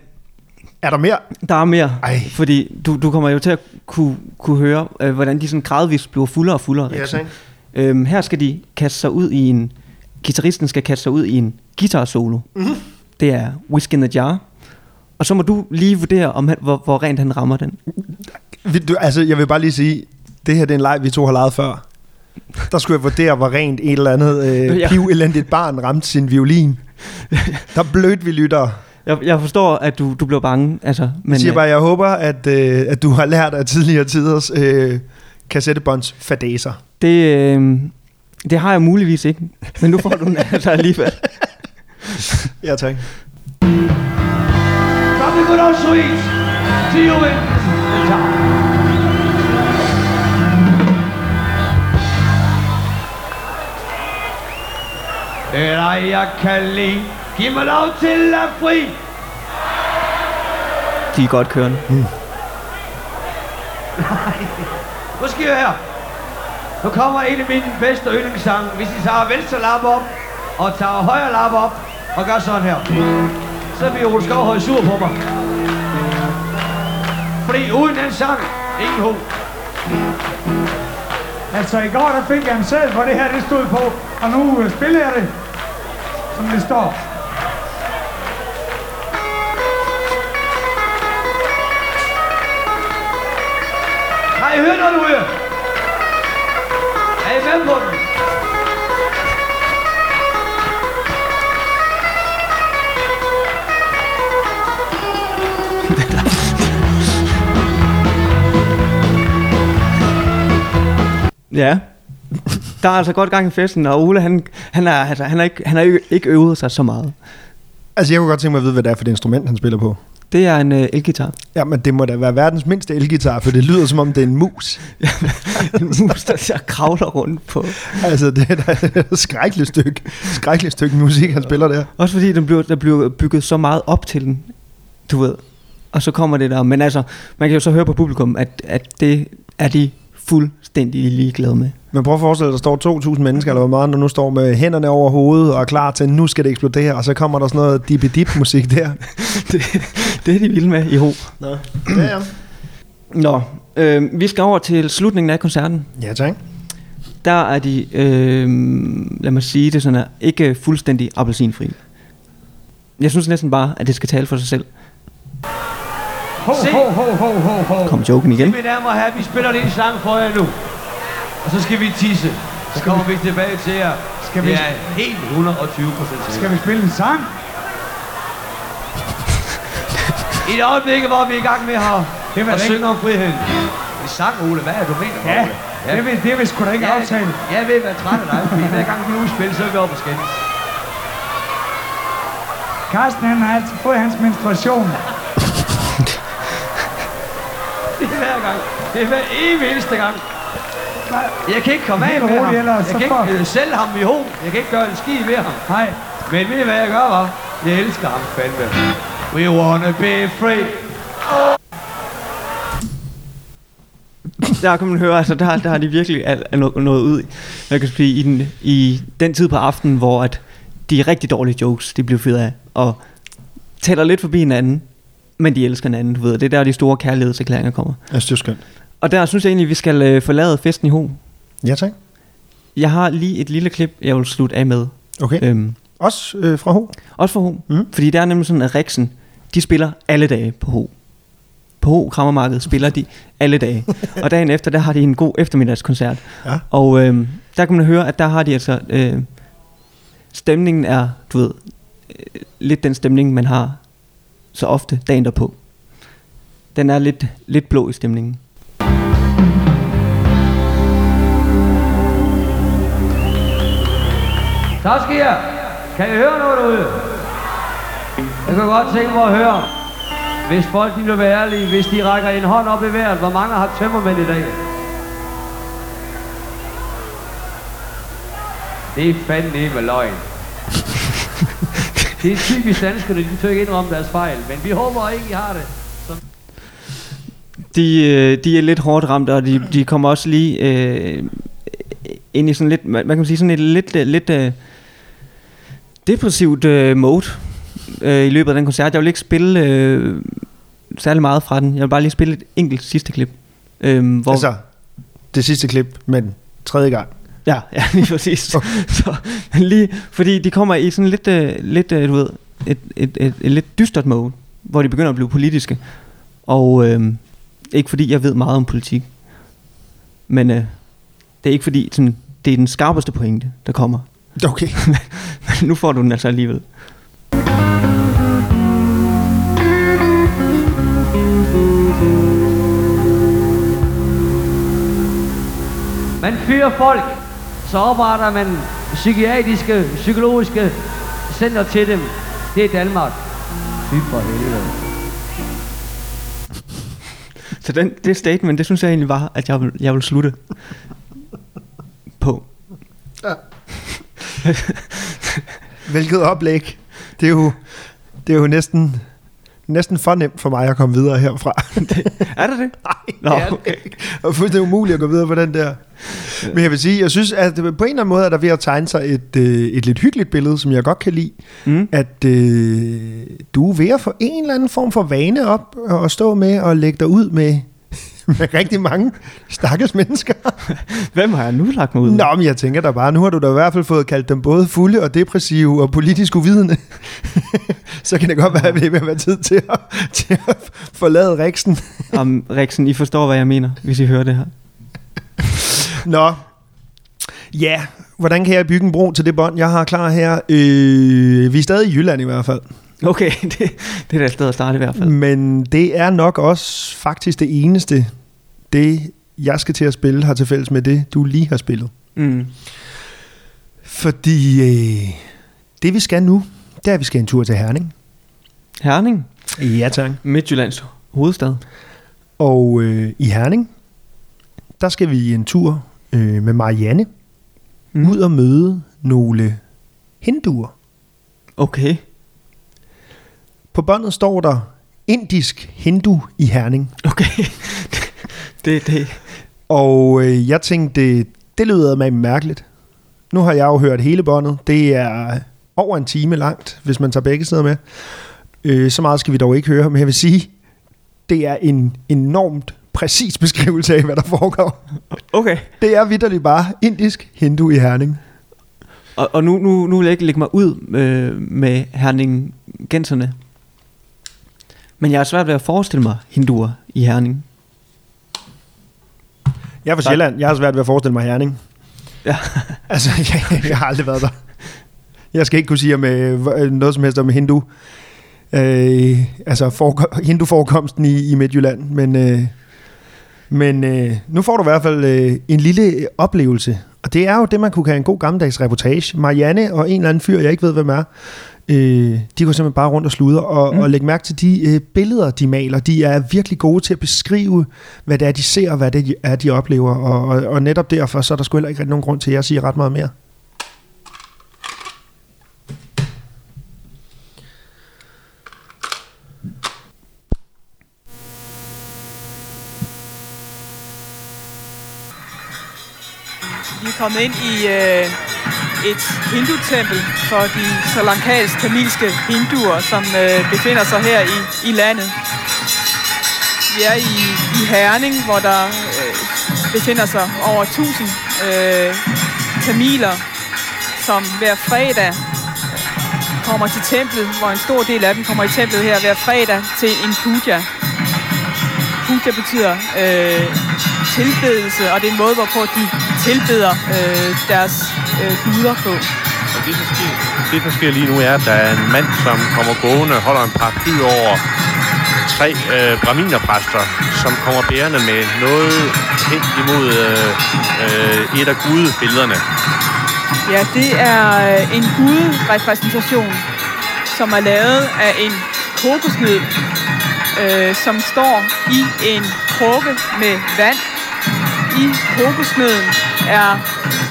Er der mere? der er mere, Ej. fordi du, du kommer jo til at kunne, kunne høre, øh, hvordan de sådan gradvist bliver fuldere og fuldere. Riksen. Øhm, her skal de kaste sig ud i en... Gitarristen skal kaste sig ud i en guitar solo. Mm-hmm. Det er Whisk in the Jar. Og så må du lige vurdere, om han, hvor, hvor rent han rammer den. Du, altså, jeg vil bare lige sige, det her det er en leg, vi to har lejet før. Der skulle jeg vurdere, hvor rent et eller andet øh, [LAUGHS] Ja. pivelendigt barn ramte sin violin. Der blødt vi lytter. Jeg, jeg forstår, at du, du blev bange. Altså, Men, jeg siger øh, bare, jeg håber, at, øh, at du har lært af tidligere tiders øh, kassettebånds fadæser. Det, øh, det har jeg muligvis ikke. Men nu får du den altså alligevel. Ja, tak. In the town. Det er dig, jeg kan lide. Giv mig lov til at fri. De er godt kørende. Nu skal jeg her. Nu kommer en af mine bedste yndlingssange. Hvis I tager venstre lap op, og tager højre lap op, og gør sådan her. Så bliver Ole Skovhøj sur på mig. Fordi uden den sang, ingen ho. Altså i går der fik jeg en sæd, hvor det her det stod på, og nu spiller jeg det, som det står. Har I hørt noget ude? Er I med på den? [LAUGHS] Ja. Der er altså godt gang i festen, og Ole, han, han, er, altså, han, er ikke, han ikke, ikke øvet sig så meget. Altså, jeg kunne godt tænke mig at vide, hvad det er for et instrument, han spiller på. Det er en uh, elgitar. Ja, men det må da være verdens mindste elgitar, for det lyder som om, det er en mus. [LAUGHS] en mus, der der kravler rundt på. Altså, det er da et skrækkeligt stykke, skrækkeligt stykke musik, han spiller der. Også fordi den bliver, der bliver bygget så meget op til den, du ved. og så kommer det der. Men altså, man kan jo så høre på publikum, at, at det er de fuldstændig ligeglade med. Men prøv at forestille dig, der står 2.000 mennesker, eller hvor meget, der nu står med hænderne over hovedet og er klar til, nu skal det eksplodere, og så kommer der sådan noget dip musik der. [LAUGHS] det, det er de vilde med i ho. Nå, ja, ja. Nå, øh, vi skal over til slutningen af koncerten. Ja, tak. Der er de, øh, lad mig sige det sådan her, ikke fuldstændig appelsinfri. Jeg synes næsten bare, at det skal tale for sig selv. Ho, Se. ho, ho, ho, ho, ho. Kom joken igen. Mine damer og herrer, vi spiller en sang for jer nu. Og så skal vi tisse. Så kommer vi tilbage til jer. Skal vi- Det er helt 120 procent Skal vi spille en sang? I et øjeblik, hvor vi er i gang med her Det var at ikke- synge om friheden. En sang, Ole. Hvad er det, du mener, Ja, Ole? det vil, det vil sgu da ikke aftale. Jeg ved, hvad træt af dig, fordi hver gang vi er ude i spil, så er vi oppe og skændes. Carsten han har altid fået hans menstruation. Det er hver gang. Det er hver evig eneste gang. Jeg kan ikke komme af med ham. ellers Jeg kan ikke øh, sælge ham i ho. Jeg kan ikke gøre en skid ved ham. Nej, Men ved I, hvad jeg gør, hva'? Jeg elsker ham fandme. We wanna be free. Der kan man høre, altså der, der har de virkelig al- al- noget, noget ud. i- Jeg kan sige, i den, i den tid på aftenen, hvor at de rigtig dårlige jokes, de bliver fyret af, og taler lidt forbi hinanden, men de elsker hinanden, du ved. Det er der, de store kærlighedserklæringer kommer. Synes, det er skønt. Og der synes jeg egentlig, vi skal øh, forlade festen i ho. Ja, tak. Jeg har lige et lille klip, jeg vil slutte af med. Okay. Øhm, Også øh, fra Ho. også for Ho. Mm. Fordi det er nemlig sådan, at Riksen, de spiller alle dage på Ho. På Ho Krammermarked spiller de alle dage. [LAUGHS] og dagen efter, der har de en god eftermiddagskoncert. Ja. Og øh, der kan man høre, at der har de altså... Øh, stemningen er, du ved, øh, lidt den stemning, man har så ofte dagen derpå. Den er lidt, lidt blå i stemningen. Så skal jeg. Kan I høre noget derude? Jeg kan godt tænke mig at høre, hvis folk de vil være ærlige, hvis de rækker en hånd op i vejret, hvor mange har tømmermænd i dag? Det er fandme løgn. Det er typisk danskerne, de tør ikke indrømme deres fejl, men vi håber ikke, I har det. De, øh, de er lidt hårdt ramt, og de, de kommer også lige øh, ind i sådan lidt, man man kan sige sådan et lidt, øh, lidt øh, depressivt øh, mode øh, i løbet af den koncert. Jeg vil ikke spille øh, særlig meget fra den. Jeg vil bare lige spille et enkelt sidste klip. Øh, hvor, Altså, det sidste klip, men tredje gang. Ja, [LAUGHS] ja, lige præcis. [LAUGHS] Så, så, lige, fordi de kommer i sådan lidt, øh, lidt øh, du ved, et, et, et, et lidt dystert mode, hvor de begynder at blive politiske. Og øh, ikke fordi jeg ved meget om politik, men øh, det er ikke fordi, sådan, det er den skarpeste pointe, der kommer. [LAUGHS] Okay. Men nu får du den altså alligevel. Man fyrer folk, så opretter man psykiatriske, psykologiske center til dem. Det er Danmark. Fy for helvede. Så den, det statement, det synes jeg egentlig var, at jeg vil, jeg vil slutte på. Hvilket oplæg. Det er jo, det er jo næsten, næsten for nemt for mig at komme videre herfra. [LAUGHS] Er det det? Nej, Nå, det er okay. Det er fuldstændig umuligt at gå videre på den der. Men jeg vil sige, jeg synes, at på en eller anden måde er der ved at tegne sig et, øh, et lidt hyggeligt billede, som jeg godt kan lide. Mm. At øh, du er ved at få en eller anden form for vane op og stå med og lægge dig ud med, [LAUGHS] med rigtig mange stakkels mennesker. [LAUGHS] Hvem har jeg nu lagt mig ud? Nå, men jeg tænker da bare, nu har du da i hvert fald fået kaldt dem både fulde og depressive og politisk uvidende. [LAUGHS] Så kan det godt være, at det vil være tid til at, til at forlade Riksen. Om Riksen, I forstår, hvad jeg mener, hvis I hører det her. Nå, ja, hvordan kan jeg bygge en bro til det bånd, jeg har klar her? Øh, vi er stadig i Jylland i hvert fald. [LAUGHS] Okay, det, det er da et sted at starte i hvert fald. Men det er nok også faktisk det eneste, det jeg skal til at spille, har til fælles med det, du lige har spillet. Mm. Fordi øh, det vi skal nu, det er, at vi skal en tur til Herning. Herning, Ja, tak. Midtjyllands hovedstad. Og øh, i Herning, der skal vi en tur øh, med Marianne Mm. ud og møde nogle hinduer. Okay. På båndet står der indisk hindu i Herning. Okay. [LAUGHS] det, det. Og øh, jeg tænkte, det lyder mig mærkeligt. Nu har jeg jo hørt hele båndet. Det er over en time langt, hvis man tager begge sider med. Øh, så meget skal vi dog ikke høre, men jeg vil sige, det er en enormt præcis beskrivelse af, hvad der foregår. Okay. Det er vidderligt bare indisk hindu i Herning. Og, og nu, nu, nu vil jeg ikke lægge mig ud øh, med herningenserne. Men jeg har svært ved at forestille mig hinduer i Herning. Jeg er fra. Sjælland. Jeg har svært ved at forestille mig Herning. Ja. [LAUGHS] Altså, jeg, jeg har aldrig været der. Jeg skal ikke kunne sige om øh, noget som helst om hindu. Øh, altså for, hindu-forekomsten i, i Midtjylland. Men, øh, men øh, nu får du i hvert fald øh, en lille oplevelse. Og det er jo det, man kunne kalde en god gammeldags reportage. Marianne og en eller anden fyr, jeg ikke ved, hvem er, øh, de går simpelthen bare rundt og sluder. Og, mm. og lægge mærke til de øh, billeder, de maler. De er virkelig gode til at beskrive, hvad det er, de ser, og hvad det er, de oplever. Og, og, og netop derfor, så er der sgu heller ikke rigtig nogen grund til, at jeg siger ret meget mere. Vi er kommet ind i øh, et hindutempel for de sri lankanske tamilske hinduer, som øh, befinder sig her i, i landet. Vi er i, i Herning, hvor der øh, befinder sig over 1000 øh, tamiler, som hver fredag øh, kommer til templet, hvor en stor del af dem kommer i templet her hver fredag til en puja. Puja betyder øh, tilbedelse, og det er en måde, hvorpå de tilbeder øh, deres øh, guder på. Og det, der sker, det, der sker lige nu, er, at der er en mand, som kommer gående og holder en paraply over tre øh, braminerpræster, som kommer bærende med noget hen imod øh, øh, et af gudebillederne. Ja, det er øh, en gudrepræsentation, som er lavet af en kokosnød, øh, som står i en krukke med vand. I kokosnøden er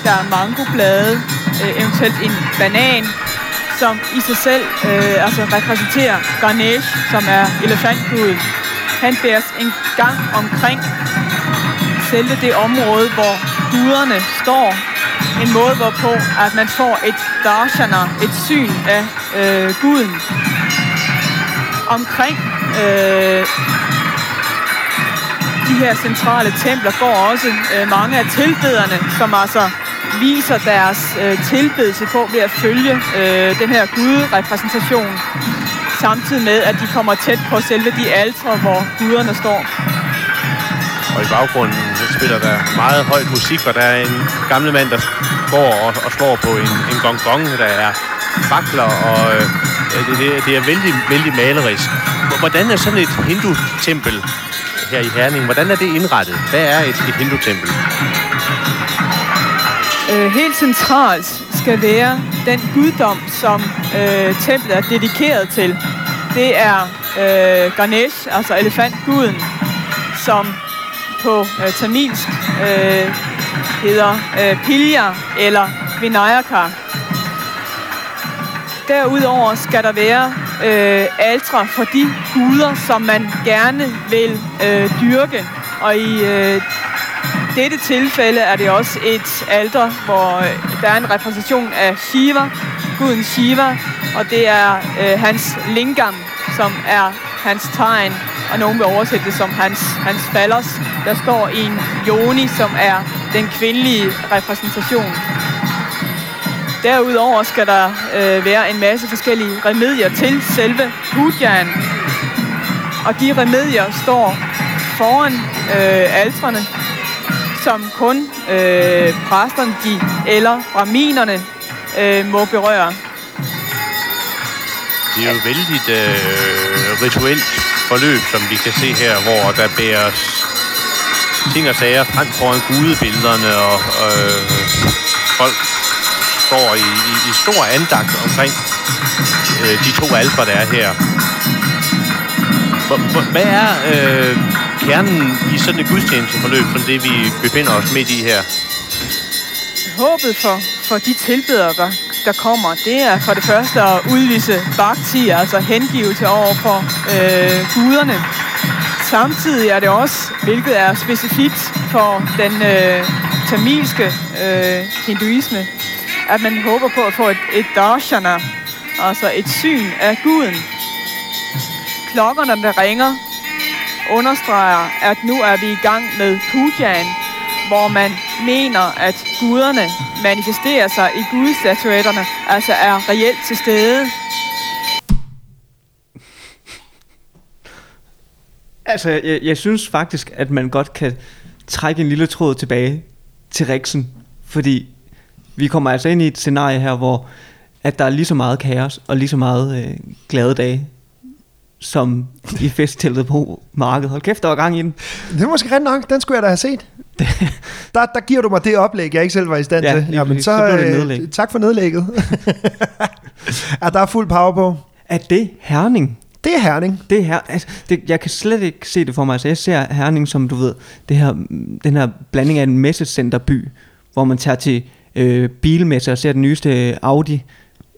der mangoblade, øh, eventuelt en banan, som i sig selv øh, altså repræsenterer Ganesh, som er elefantguden. Han bæres en gang omkring selve det område, hvor guderne står. En måde, hvorpå at man får et darshana, et syn af øh, guden. Omkring øh, de her centrale templer går også øh, mange af tilbederne, som altså viser deres øh, tilbedelse på ved at følge øh, den her guderepræsentation, samtidig med, at de kommer tæt på selve de altre, hvor guderne står. Og i baggrunden så spiller der meget højt musik, og der er en gammel mand, der går og, og slår på en, en gong gong, der er fakler, og øh, det, det, det er vældig, vældig malerisk. Hvordan er sådan et hindu-tempel her i Herning, hvordan er det indrettet? Hvad er et, et hindu-tempel? Helt centralt skal være den guddom, som øh, templet er dedikeret til. Det er øh, Ganesh, altså elefantguden, som på øh, tamilsk øh, hedder øh, Pilja eller Vinayaka. Derudover skal der være øh, altre for de guder, som man gerne vil øh, dyrke. Og i øh, dette tilfælde er det også et alter, hvor øh, der er en repræsentation af Shiva, guden Shiva, og det er øh, hans lingam, som er hans tegn, og nogen vil oversætte det som hans, hans fallers. Der står en yoni, som er den kvindelige repræsentation. Derudover skal der øh, være en masse forskellige remedier til selve pujaen. Og de remedier står foran øh, altrene, som kun øh, præsterne de, eller braminerne øh, må berøre. Det er jo et vældigt øh, rituelt forløb, som vi kan se her, hvor der bæres ting og sager frem foran gudebillederne, og øh, folk står i, i, i stor andagt omkring øh, de to alfer, der er her. Hvad er øh, kernen i sådan et gudstjenesteforløb, som det vi befinder os midt i her? Håbet for, for de tilbedere, der der kommer, det er for det første at udvise bhakti, altså hengivelse over for øh, guderne. Samtidig er det også, hvilket er specifikt for den øh, tamilske øh, hinduisme, at man håber på at få et, et darshana, altså et syn af guden. Klokkerne, der ringer, understreger, at nu er vi i gang med pujaen, hvor man mener, at guderne manifesterer sig i gudstatuetterne, altså er reelt til stede. Altså, jeg, jeg synes faktisk, at man godt kan trække en lille tråd tilbage til Riksen, fordi vi kommer altså ind i et scenarie her, hvor at der er lige så meget kaos og lige så meget øh, glade dage, som i festteltet på markedet. Hold kæft, der var gang i den. Det er måske rent nok. Den skulle jeg da have set. [LAUGHS] der, der giver du mig det oplæg, jeg ikke selv var i stand Ja, til. Jamen, så, Så det øh, nedlæg. tak for nedlægget. ja, [LAUGHS] der er fuld power på. Er det Herning? Det er Herning. Det er her, altså, det, jeg kan slet ikke se det for mig. Altså, jeg ser Herning som, du ved, det her, den her blanding af en messecenterby, hvor man tager til øh, bilmesse og ser den nyeste Audi,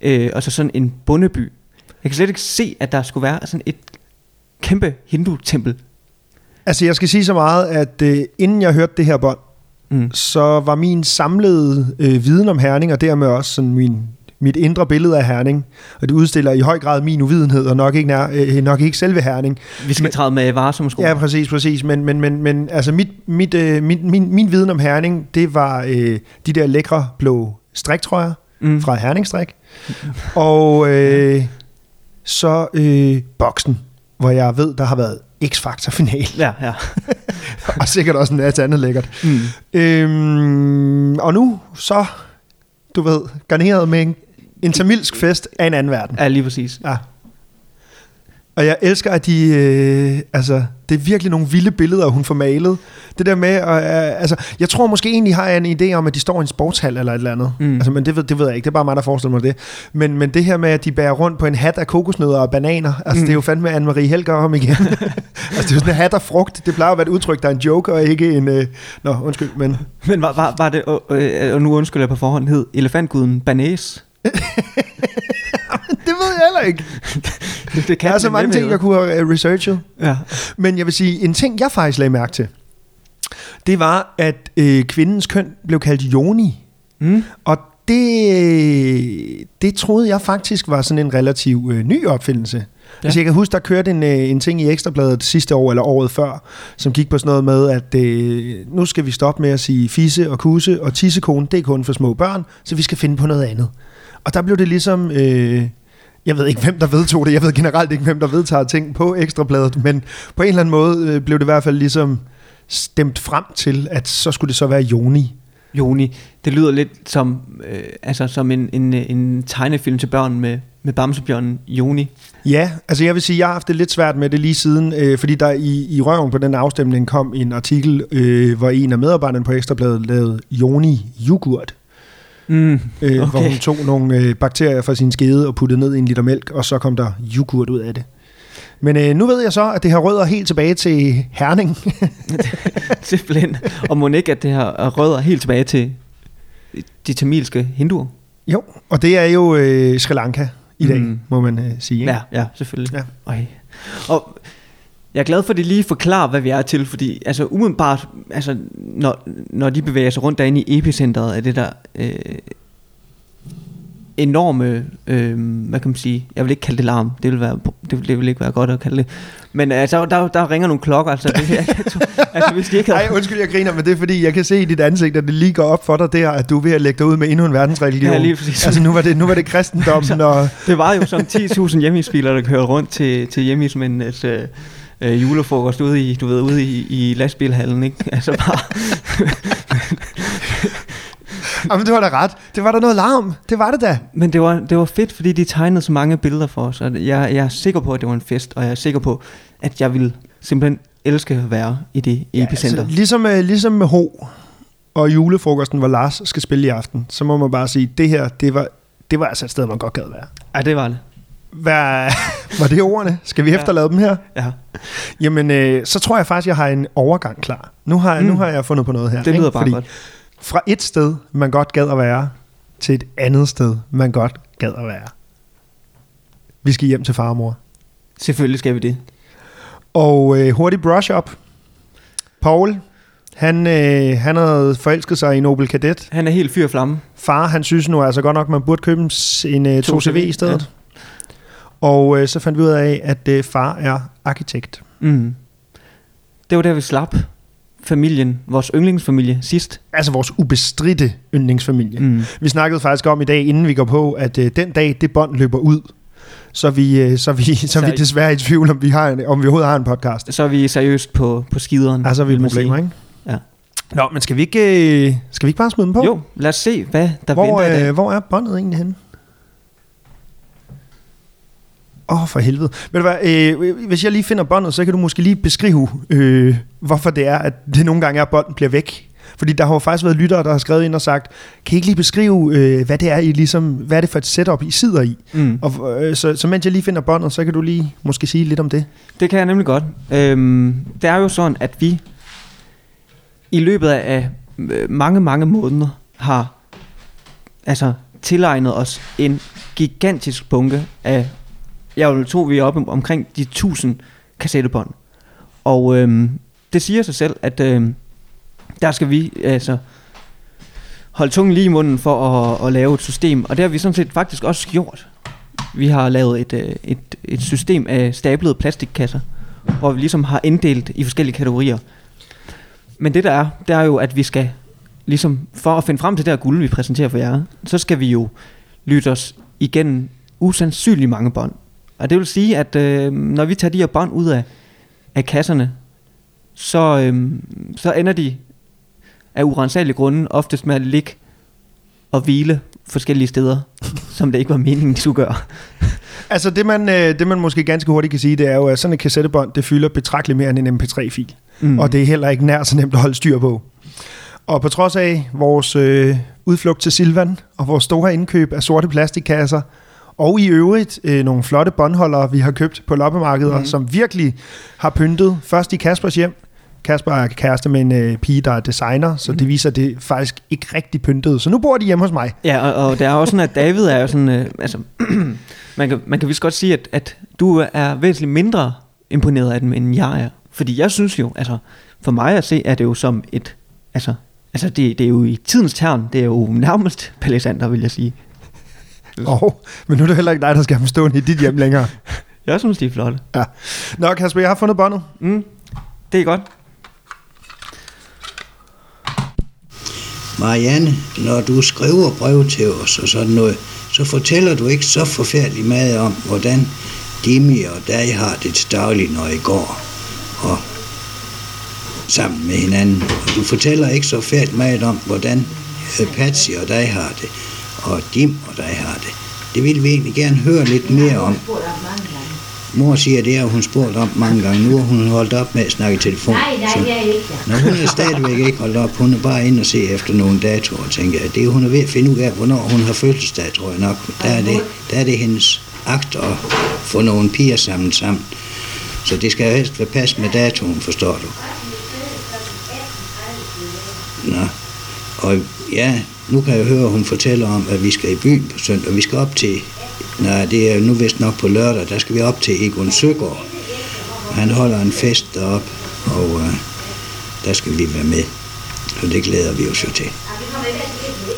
øh, og så sådan en bondeby. Jeg kan slet ikke se, at der skulle være sådan et kæmpe hindu-tempel. Altså, jeg skal sige så meget, at øh, inden jeg hørte det her bånd, Mm. så var min samlede øh, viden om Herning, og dermed også sådan min, mit indre billede af Herning, og det udstiller i høj grad min uvidenhed, og nok ikke, nær, øh, nok ikke selve Herning. Vi skal træde med varsom sko. Ja, præcis, præcis. Men, men, men, men altså mit, mit, øh, min, min, min viden om Herning, det var øh, de der lækre blå striktrøjer Mm. fra Herningstrik. [LAUGHS] Og øh, så øh, boksen, hvor jeg ved, der har været X-Factor-final. Ja, ja. [LAUGHS] og sikkert også en masse andet lækkert. Mm. Øhm, og nu så, du ved, garneret med en, en tamilsk fest af en anden verden. ja, lige præcis. Ja. Og jeg elsker, at de, øh, altså, det er virkelig nogle vilde billeder, hun får malet. Det der med, øh, altså, jeg tror måske egentlig har jeg en idé om, at de står i en sportshal eller et eller andet. Mm. Altså, men det ved, det ved jeg ikke, det er bare mig, der forestiller mig det. Men, men det her med, at de bærer rundt på en hat af kokosnødder og bananer, altså, mm. det er jo fandme Anne-Marie Helger om igen. [LAUGHS] altså, det er jo sådan en hat af frugt. Det plejer at være et udtryk, der er en joke, og ikke en... Øh, nå, undskyld, men... [LAUGHS] Men var, var, var det, og, øh, og nu undskylder jeg på forhånd, hed elefantguden Banæs? [LAUGHS] Jeg heller ikke. [LAUGHS] Det, det Der er så mange ting, jeg kunne have øh, researchet. Ja. Men jeg vil sige, en ting, jeg faktisk lagde mærke til, det var, at øh, kvindens køn blev kaldt Joni. Mm. Og det, det troede jeg faktisk var sådan en relativ øh, ny opfindelse. Ja. Altså jeg kan huske, der kørte en, øh, en ting i Ekstrabladet sidste år eller året før, som gik på sådan noget med, at øh, nu skal vi stoppe med at sige fisse og kusse og tissekone, det er kun for små børn, så vi skal finde på noget andet. Og der blev det ligesom... Øh, jeg ved ikke, hvem der vedtog det. Jeg ved generelt ikke, hvem der vedtager ting på Ekstrabladet. Men på en eller anden måde øh, blev det i hvert fald ligesom stemt frem til, at så skulle det så være Joni. Joni, det lyder lidt som, øh, altså som en, en, en tegnefilm til børn med, med Bamsebjørnen Joni. Ja, altså jeg vil sige, jeg har haft det lidt svært med det lige siden, øh, fordi der i, i røven på den afstemning kom en artikel, øh, hvor en af medarbejderne på Ekstrabladet lavede Joni yoghurt. Mm, Øh, okay. Hvor Okay. hun tog nogle øh, bakterier fra sin skede og puttede ned i en liter mælk, og så kom der yoghurt ud af det. Men øh, nu ved jeg så, at det har rødder helt tilbage til Herning. [LAUGHS] simpelthen. Og må ikke, at det her rødder helt tilbage til de tamilske hinduer? jo, og det er jo øh, Sri Lanka i dag, Mm. må man øh, sige. Ikke? Ja, ja, selvfølgelig. Ja. Øj. Og jeg er glad for, at de lige forklarer, hvad vi er til, fordi altså umiddelbart, altså, når, når de bevæger sig rundt derinde i epicentret af det der øh, enorme, øh, hvad kan man sige, jeg vil ikke kalde det larm, det vil, være, det vil, det vil ikke være godt at kalde det, men altså, der, der ringer nogle klokker, altså, det, jeg, altså hvis de ikke havde, Nej, undskyld, jeg griner, men det er fordi, jeg kan se i dit ansigt, at det lige går op for dig der, at du er ved at lægge dig ud med endnu en verdensreligion. Ja, lige præcis. Altså nu var det, nu var det kristendommen, [LAUGHS] og Det var jo som 10.000 hjemmeisbiler, der kørte rundt til, til hjemmeismændenes øh, øh, julefrokost ude i, du ved, ude i, i lastbilhallen, ikke? [LAUGHS] Altså bare... Jamen, det var da ret. Det var da noget larm. Det var det da. Men det var, det var fedt, fordi de tegnede så mange billeder for os, og jeg, jeg er sikker på, at det var en fest, og jeg er sikker på, at jeg vil simpelthen elske at være i det epicenter. Altså, ligesom, øh, ligesom med Ho og julefrokosten, hvor Lars skal spille i aften, så må man bare sige, det her, det var, det var altså et sted, man godt gad være. Ja, det var det. Hvad, var det ordene? Skal vi Ja. efterlade dem her? Ja. Jamen, øh, så tror jeg faktisk, jeg har en overgang klar. Nu har, mm. Mm. nu har jeg fundet på noget her. Det lyder ikke? bare Fordi godt. Fra et sted, man godt gad at være, til et andet sted, man godt gad at være. Vi skal hjem til far og mor. Selvfølgelig skal vi det. Og øh, hurtig brush up. Paul, han, øh, han havde forelsket sig i en Opel Kadett. Han er helt fyr flamme. Far, han synes nu altså godt nok, man burde købe en, øh, 2CV 2CV, i stedet. Ja. Og øh, så fandt vi ud af, at øh, far er arkitekt. Mm. Det var der, vi slap familien, vores yndlingsfamilie, sidst. Altså vores ubestridte yndlingsfamilie. Mm. Vi snakkede faktisk om i dag, inden vi går på, at øh, den dag, det bånd løber ud, så vi, øh, så vi, [LAUGHS] så vi desværre i tvivl, om vi, har en, om vi overhovedet har en podcast. Så er vi seriøst på, på skideren. Altså, vi er man problemer, ikke? Ja. Nå, men skal vi ikke, øh, skal vi ikke bare smide dem på? Jo, lad os se, hvad der Hvor, venter i dag. øh, hvor er båndet egentlig henne? Åh, oh, for helvede. Ved du hvad, øh, hvis jeg lige finder båndet, så kan du måske lige beskrive, øh, hvorfor det er, at det nogle gange er, at bånden bliver væk. Fordi der har jo faktisk været lyttere, der har skrevet ind og sagt, kan I ikke lige beskrive, øh, hvad det er, I ligesom, hvad er det for et setup, I sidder i? Mm. Og, øh, så, så mens jeg lige finder båndet, så kan du lige måske sige lidt om det. Det kan jeg nemlig godt. Øhm, det er jo sådan, at vi i løbet af øh, mange, mange måneder har altså tilegnet os en gigantisk bunke af, jeg vil to, vi er oppe omkring de 1000 kassettebånd. Og øhm, det siger sig selv, at øhm, der skal vi altså holde tungen lige i munden for at, at lave et system. Og det har vi sådan set faktisk også gjort. Vi har lavet et, øh, et, et system af stablede plastikkasser, hvor vi ligesom har inddelt i forskellige kategorier. Men det der er, det er jo, at vi skal ligesom, for at finde frem til det her guld, vi præsenterer for jer, så skal vi jo lytte os igennem usandsynligt mange bånd. Og det vil sige, at øh, når vi tager de her bånd ud af, af kasserne, så, øh, så ender de af urensagelige grunde oftest med at ligge og hvile forskellige steder, [LAUGHS] som det ikke var meningen, de skulle gøre. Altså det man, øh, det man måske ganske hurtigt kan sige, det er jo, at sådan et kassettebånd, det fylder betragteligt mere end en mp3-fil. Mm. Og det er heller ikke nær så nemt at holde styr på. Og på trods af vores øh, udflugt til Silvan og vores store indkøb af sorte plastikkasser, og i øvrigt øh, nogle flotte båndholdere, vi har købt på loppemarkeder, mm. som virkelig har pyntet. Først i Kaspers hjem. Kasper er kæreste med en øh, pige, der er designer, så det viser, at det faktisk ikke rigtig pyntet. Så nu bor de hjemme hos mig. Ja, og, og det er også sådan, at David er jo sådan, øh, altså, [CLEARS THROAT] man kan, man kan vist godt sige, at, at du er væsentligt mindre imponeret af dem, end jeg er. Fordi jeg synes jo, altså, for mig at se, er det jo som et, altså, altså det, det er jo i tidens tern, det er jo nærmest palisander, vil jeg sige. Oh, men nu er det heller ikke dig, der skal have dem stående i dit hjem længere. [LAUGHS] Jeg synes, de er flotte. Ja. Nå, Kasper, jeg har fundet båndet. Mm, det er godt. Marianne, når du skriver brev til os og sådan noget, så fortæller du ikke så forfærdeligt meget om, hvordan Dimi og dig har det til daglig, når I går og sammen med hinanden. Og du fortæller ikke så færdigt meget om, hvordan øh, Patsy og dig har det, og Dim og dig har det. Det vil vi egentlig gerne høre lidt mere om. Mor siger, det har hun spurgt om mange gange. Nu har hun holdt op med at snakke i telefon. Nej, nej, så- det er ikke. Nå, hun er stadigvæk ikke holdt op. Hun er bare inde og se efter nogle datoer, tænker jeg. Det er hun er ved at finde ud af, hvornår hun har fødselsdag, tror jeg nok. Der er det, der er det hendes akt at få nogle piger sammen sammen. Så det skal helst være pas med datoen, forstår du. Nå, og ja, nu kan jeg høre, at hun fortæller om, at vi skal i byen på søndag. Vi skal op til, nej, det er nu vist nok på lørdag, der skal vi op til Egon Søgaard. Han holder en fest deroppe, og øh, der skal vi være med. Så det glæder vi os jo til.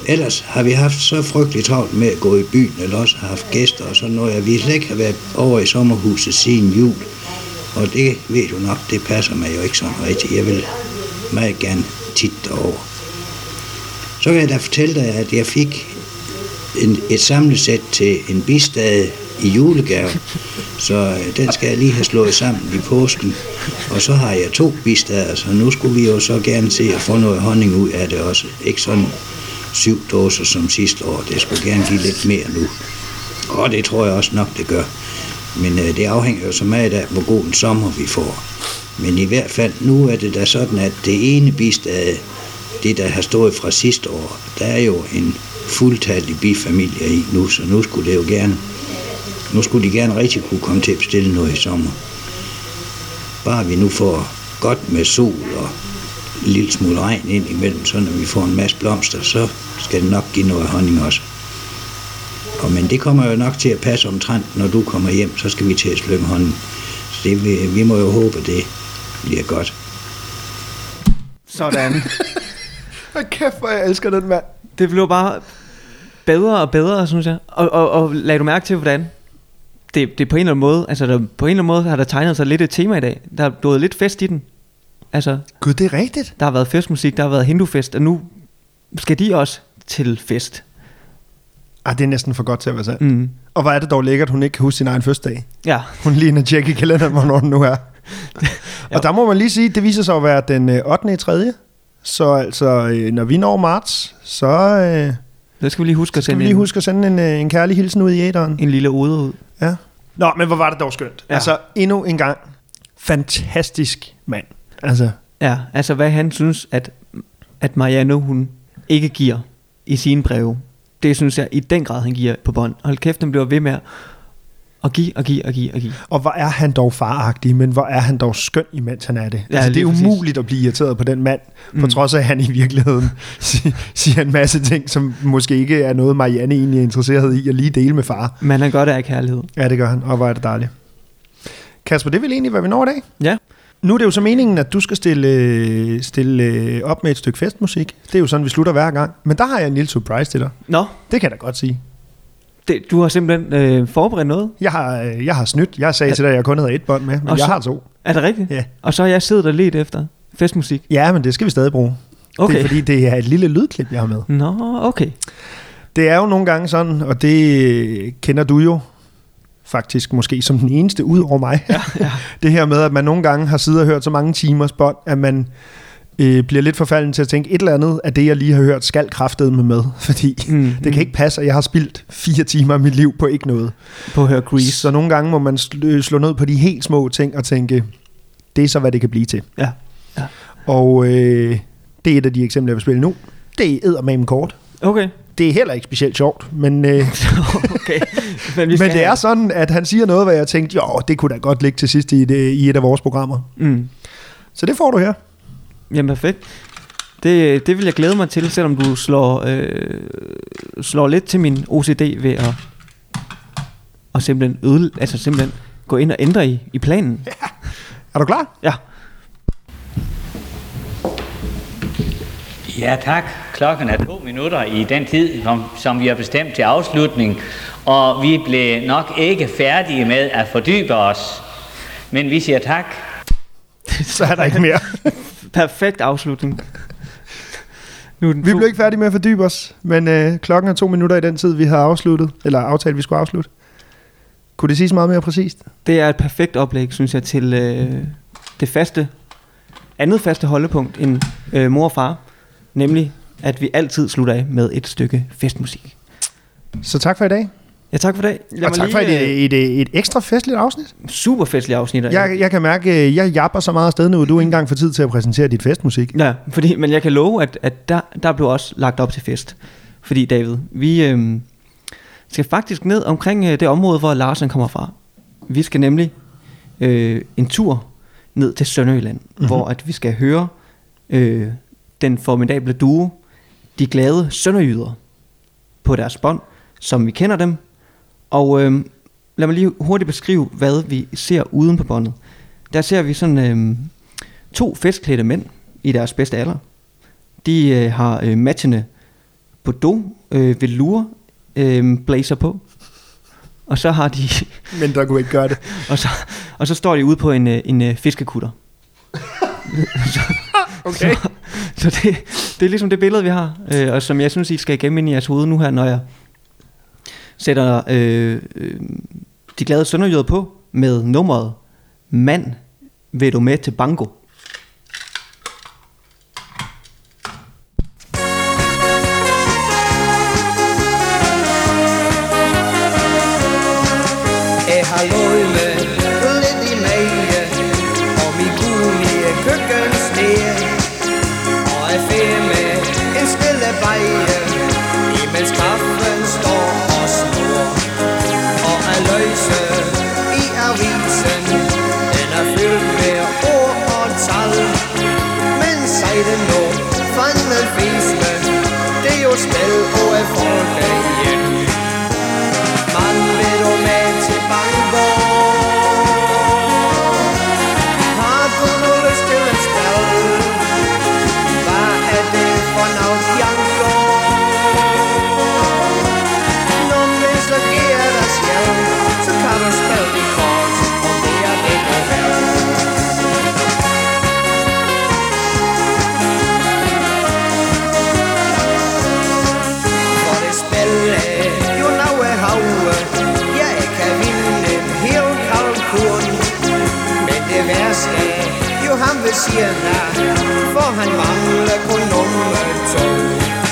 Ellers har vi haft så frygteligt travlt med at gå i byen, eller også har haft gæster og sådan noget, at vi slet ikke har været over i sommerhuset siden jul. Og det ved du nok, det passer mig jo ikke sådan rigtigt. Jeg vil meget gerne tit derovre. Så kan jeg da fortælle dig, at jeg fik en, et samlesæt til en bistade i julegave. Så øh, den skal jeg lige have slået sammen i påsken. Og så har jeg to bistader, så nu skulle vi jo så gerne se at få noget honning ud af det også. Ikke sådan syv dåser som sidste år. Det skulle gerne give lidt mere nu. Og det tror jeg også nok, det gør. Men øh, det afhænger jo så meget af, hvor god en sommer vi får. Men i hvert fald, nu er det da sådan, at det ene bistade, det der har stået fra sidste år, der er jo en fuldtallig bifamilie i nu, så nu skulle det jo gerne, nu skulle de gerne rigtig kunne komme til at bestille noget i sommer. Bare vi nu får godt med sol og en lille smule regn ind imellem, så når vi får en masse blomster, så skal det nok give noget honning også. Og, men det kommer jo nok til at passe omtrent, når du kommer hjem, så skal vi til at slynge hånden. Så det, vi, vi må jo håbe, at det bliver godt. Sådan. [LAUGHS] Hvad kæft, hvor jeg elsker den mand. Det blev bare bedre og bedre, synes jeg. Og, og, og lagde du mærke til, hvordan det, det på en eller anden måde, altså der, på en eller anden måde har der tegnet sig lidt et tema i dag. Der er blevet lidt fest i den. Altså, Gud, det er rigtigt. der har været festmusik, der har været hindufest, og nu skal de også til fest. Ah, det er næsten for godt til at være sandt. Mm. Og hvor er det dog lækkert, hun ikke kan huske sin egen fødselsdag. Ja, Hun tjekke i kalenderen, hvornår den nu er. [LAUGHS] og der må man lige sige, det viser sig at være den øh, 8. i 3. Så altså, øh, når vi når marts, så øh, det skal vi lige huske at sende vi lige en, huske at sende en, øh, en kærlig hilsen ud i æderen. en lille ode ud. Ja. Nå, men hvor var det dog skønt. Ja. Ja. Altså, endnu en gang, fantastisk mand. Altså, Ja, altså hvad han synes, at, at Marianne, hun ikke giver i sine breve. Det synes jeg i den grad, han giver på bånd. Hold kæft, han bliver ved med at give og give og give og give. og hvor er han dog faragtig, men hvor er han dog skøn, imens han er det. Ja, altså, det er lige præcis. umuligt at blive irriteret på den mand, på Mm. trods af, at han i virkeligheden [LAUGHS] si- siger en masse ting, som måske ikke er noget, Marianne egentlig er interesseret i at lige dele med far. Men han gør det af kærlighed. Ja, det gør han, og hvor er det dejligt. Kasper, det vil egentlig, hvad vi når i dag. Ja. Nu er det jo så meningen, at du skal stille, stille øh, op med et stykke festmusik. Det er jo sådan, vi slutter hver gang. Men der har jeg en lille surprise til dig. Nå, Det kan jeg da godt sige. Det, du har simpelthen øh, forberedt noget. Jeg har, øh, jeg har snydt. Jeg sagde Ja. til dig, at jeg kun havde et bånd med, men Og jeg så- har to. Er det rigtigt? Ja. Og så har jeg siddet og let efter festmusik. Ja, men det skal vi stadig bruge. Okay. Det er fordi, det er et lille lydklip, jeg har med. Nå, okay. Det er jo nogle gange sådan, og det kender du jo faktisk måske som den eneste ud over mig. Ja, ja. [LAUGHS] det her med, at man nogle gange har siddet og hørt så mange timers bånd, at man øh, bliver lidt forfalden til at tænke, et eller andet af det, jeg lige har hørt, skal kraftet med med. [LAUGHS] Fordi Mm, mm, det kan ikke passe, at jeg har spildt fire timer af mit liv på ikke noget. På at høre Grease. Så nogle gange må man sl- slå ned på de helt små ting og tænke, det er så, hvad det kan blive til. Ja. Og øh, det er et af de eksempler, jeg vil spille nu. Det er eddermame kort. Okay. Det er heller ikke specielt sjovt, men, øh, [LAUGHS] okay. [LAUGHS] Men, vi men det er sådan, at han siger noget, hvor jeg tænkte, jo, det kunne da godt ligge til sidst i et, øh, i et af vores programmer. Mm. Så det får du her. Jamen perfekt. Det, det vil jeg glæde mig til, selvom du slår, øh, slår lidt til min OCD ved at, at simpelthen, øde, altså simpelthen gå ind og ændre i, i planen. Er du klar? Ja. Ja tak. Klokken er to minutter i den tid, som, som vi har bestemt til afslutning, og vi blev nok ikke færdige med at fordybe os. Men vi siger tak. [LAUGHS] Så er der ikke mere. [LAUGHS] Perfekt afslutning. Nu den Vi blev ikke færdige med at fordybe os, men øh, klokken er to minutter i den tid, vi havde afsluttet, eller aftalt, vi skulle afslutte. Kunne det siges meget mere præcist? Det er et perfekt oplæg, synes jeg, til øh, det faste, andet faste holdepunkt end øh, mor og far. Nemlig, at vi altid slutter af med et stykke festmusik. Så tak for i dag. Ja, tak for det. Lad Og tak for lige, et, et, et, et ekstra festligt afsnit. øh, Super festlig afsnit. af- Jeg, jeg kan mærke, at jeg japper så meget afsted nu, at du ikke engang får tid til at præsentere dit festmusik. Ja, fordi, men jeg kan love, at, at der, der blev også lagt op til fest. Fordi David, vi øh, skal faktisk ned omkring øh, det område, hvor Larsen kommer fra. Vi skal nemlig øh, en tur ned til Sønderjylland, mm-hmm. hvor at vi skal høre øh, den formidable duo, de glade sønderjyder, på deres bånd, som vi kender dem. Og øh, lad mig lige hurtigt beskrive, hvad vi ser uden på båndet. Der ser vi sådan øh, to festklædte mænd i deres bedste alder. De øh, har øh, matchende Bordeaux øh, velour øh, blazer på. Og så har de [LAUGHS] Men der kunne ikke gøre det. [LAUGHS] og så, og så står de ude på en, øh, en øh, fiskekutter. [LAUGHS] så, Okay. Så, så det, det er ligesom det billede, vi har, øh, og som jeg synes, I skal gemme ind i jeres hoved nu her, når jeg sætter øh, øh, de glade sønderjyder på med nummeret Mand, vil du med til bango? Anders är Johannes Hierna, för han manglar på nummer 12.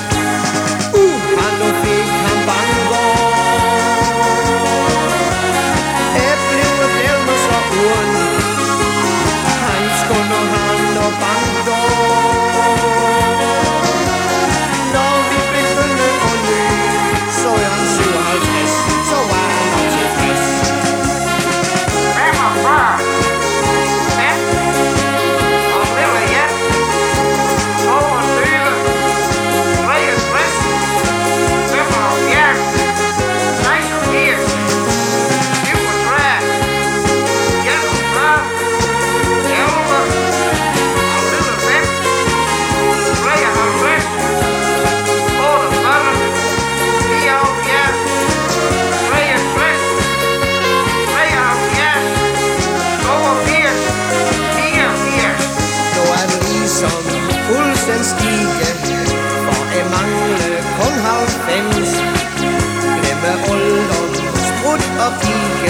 of you.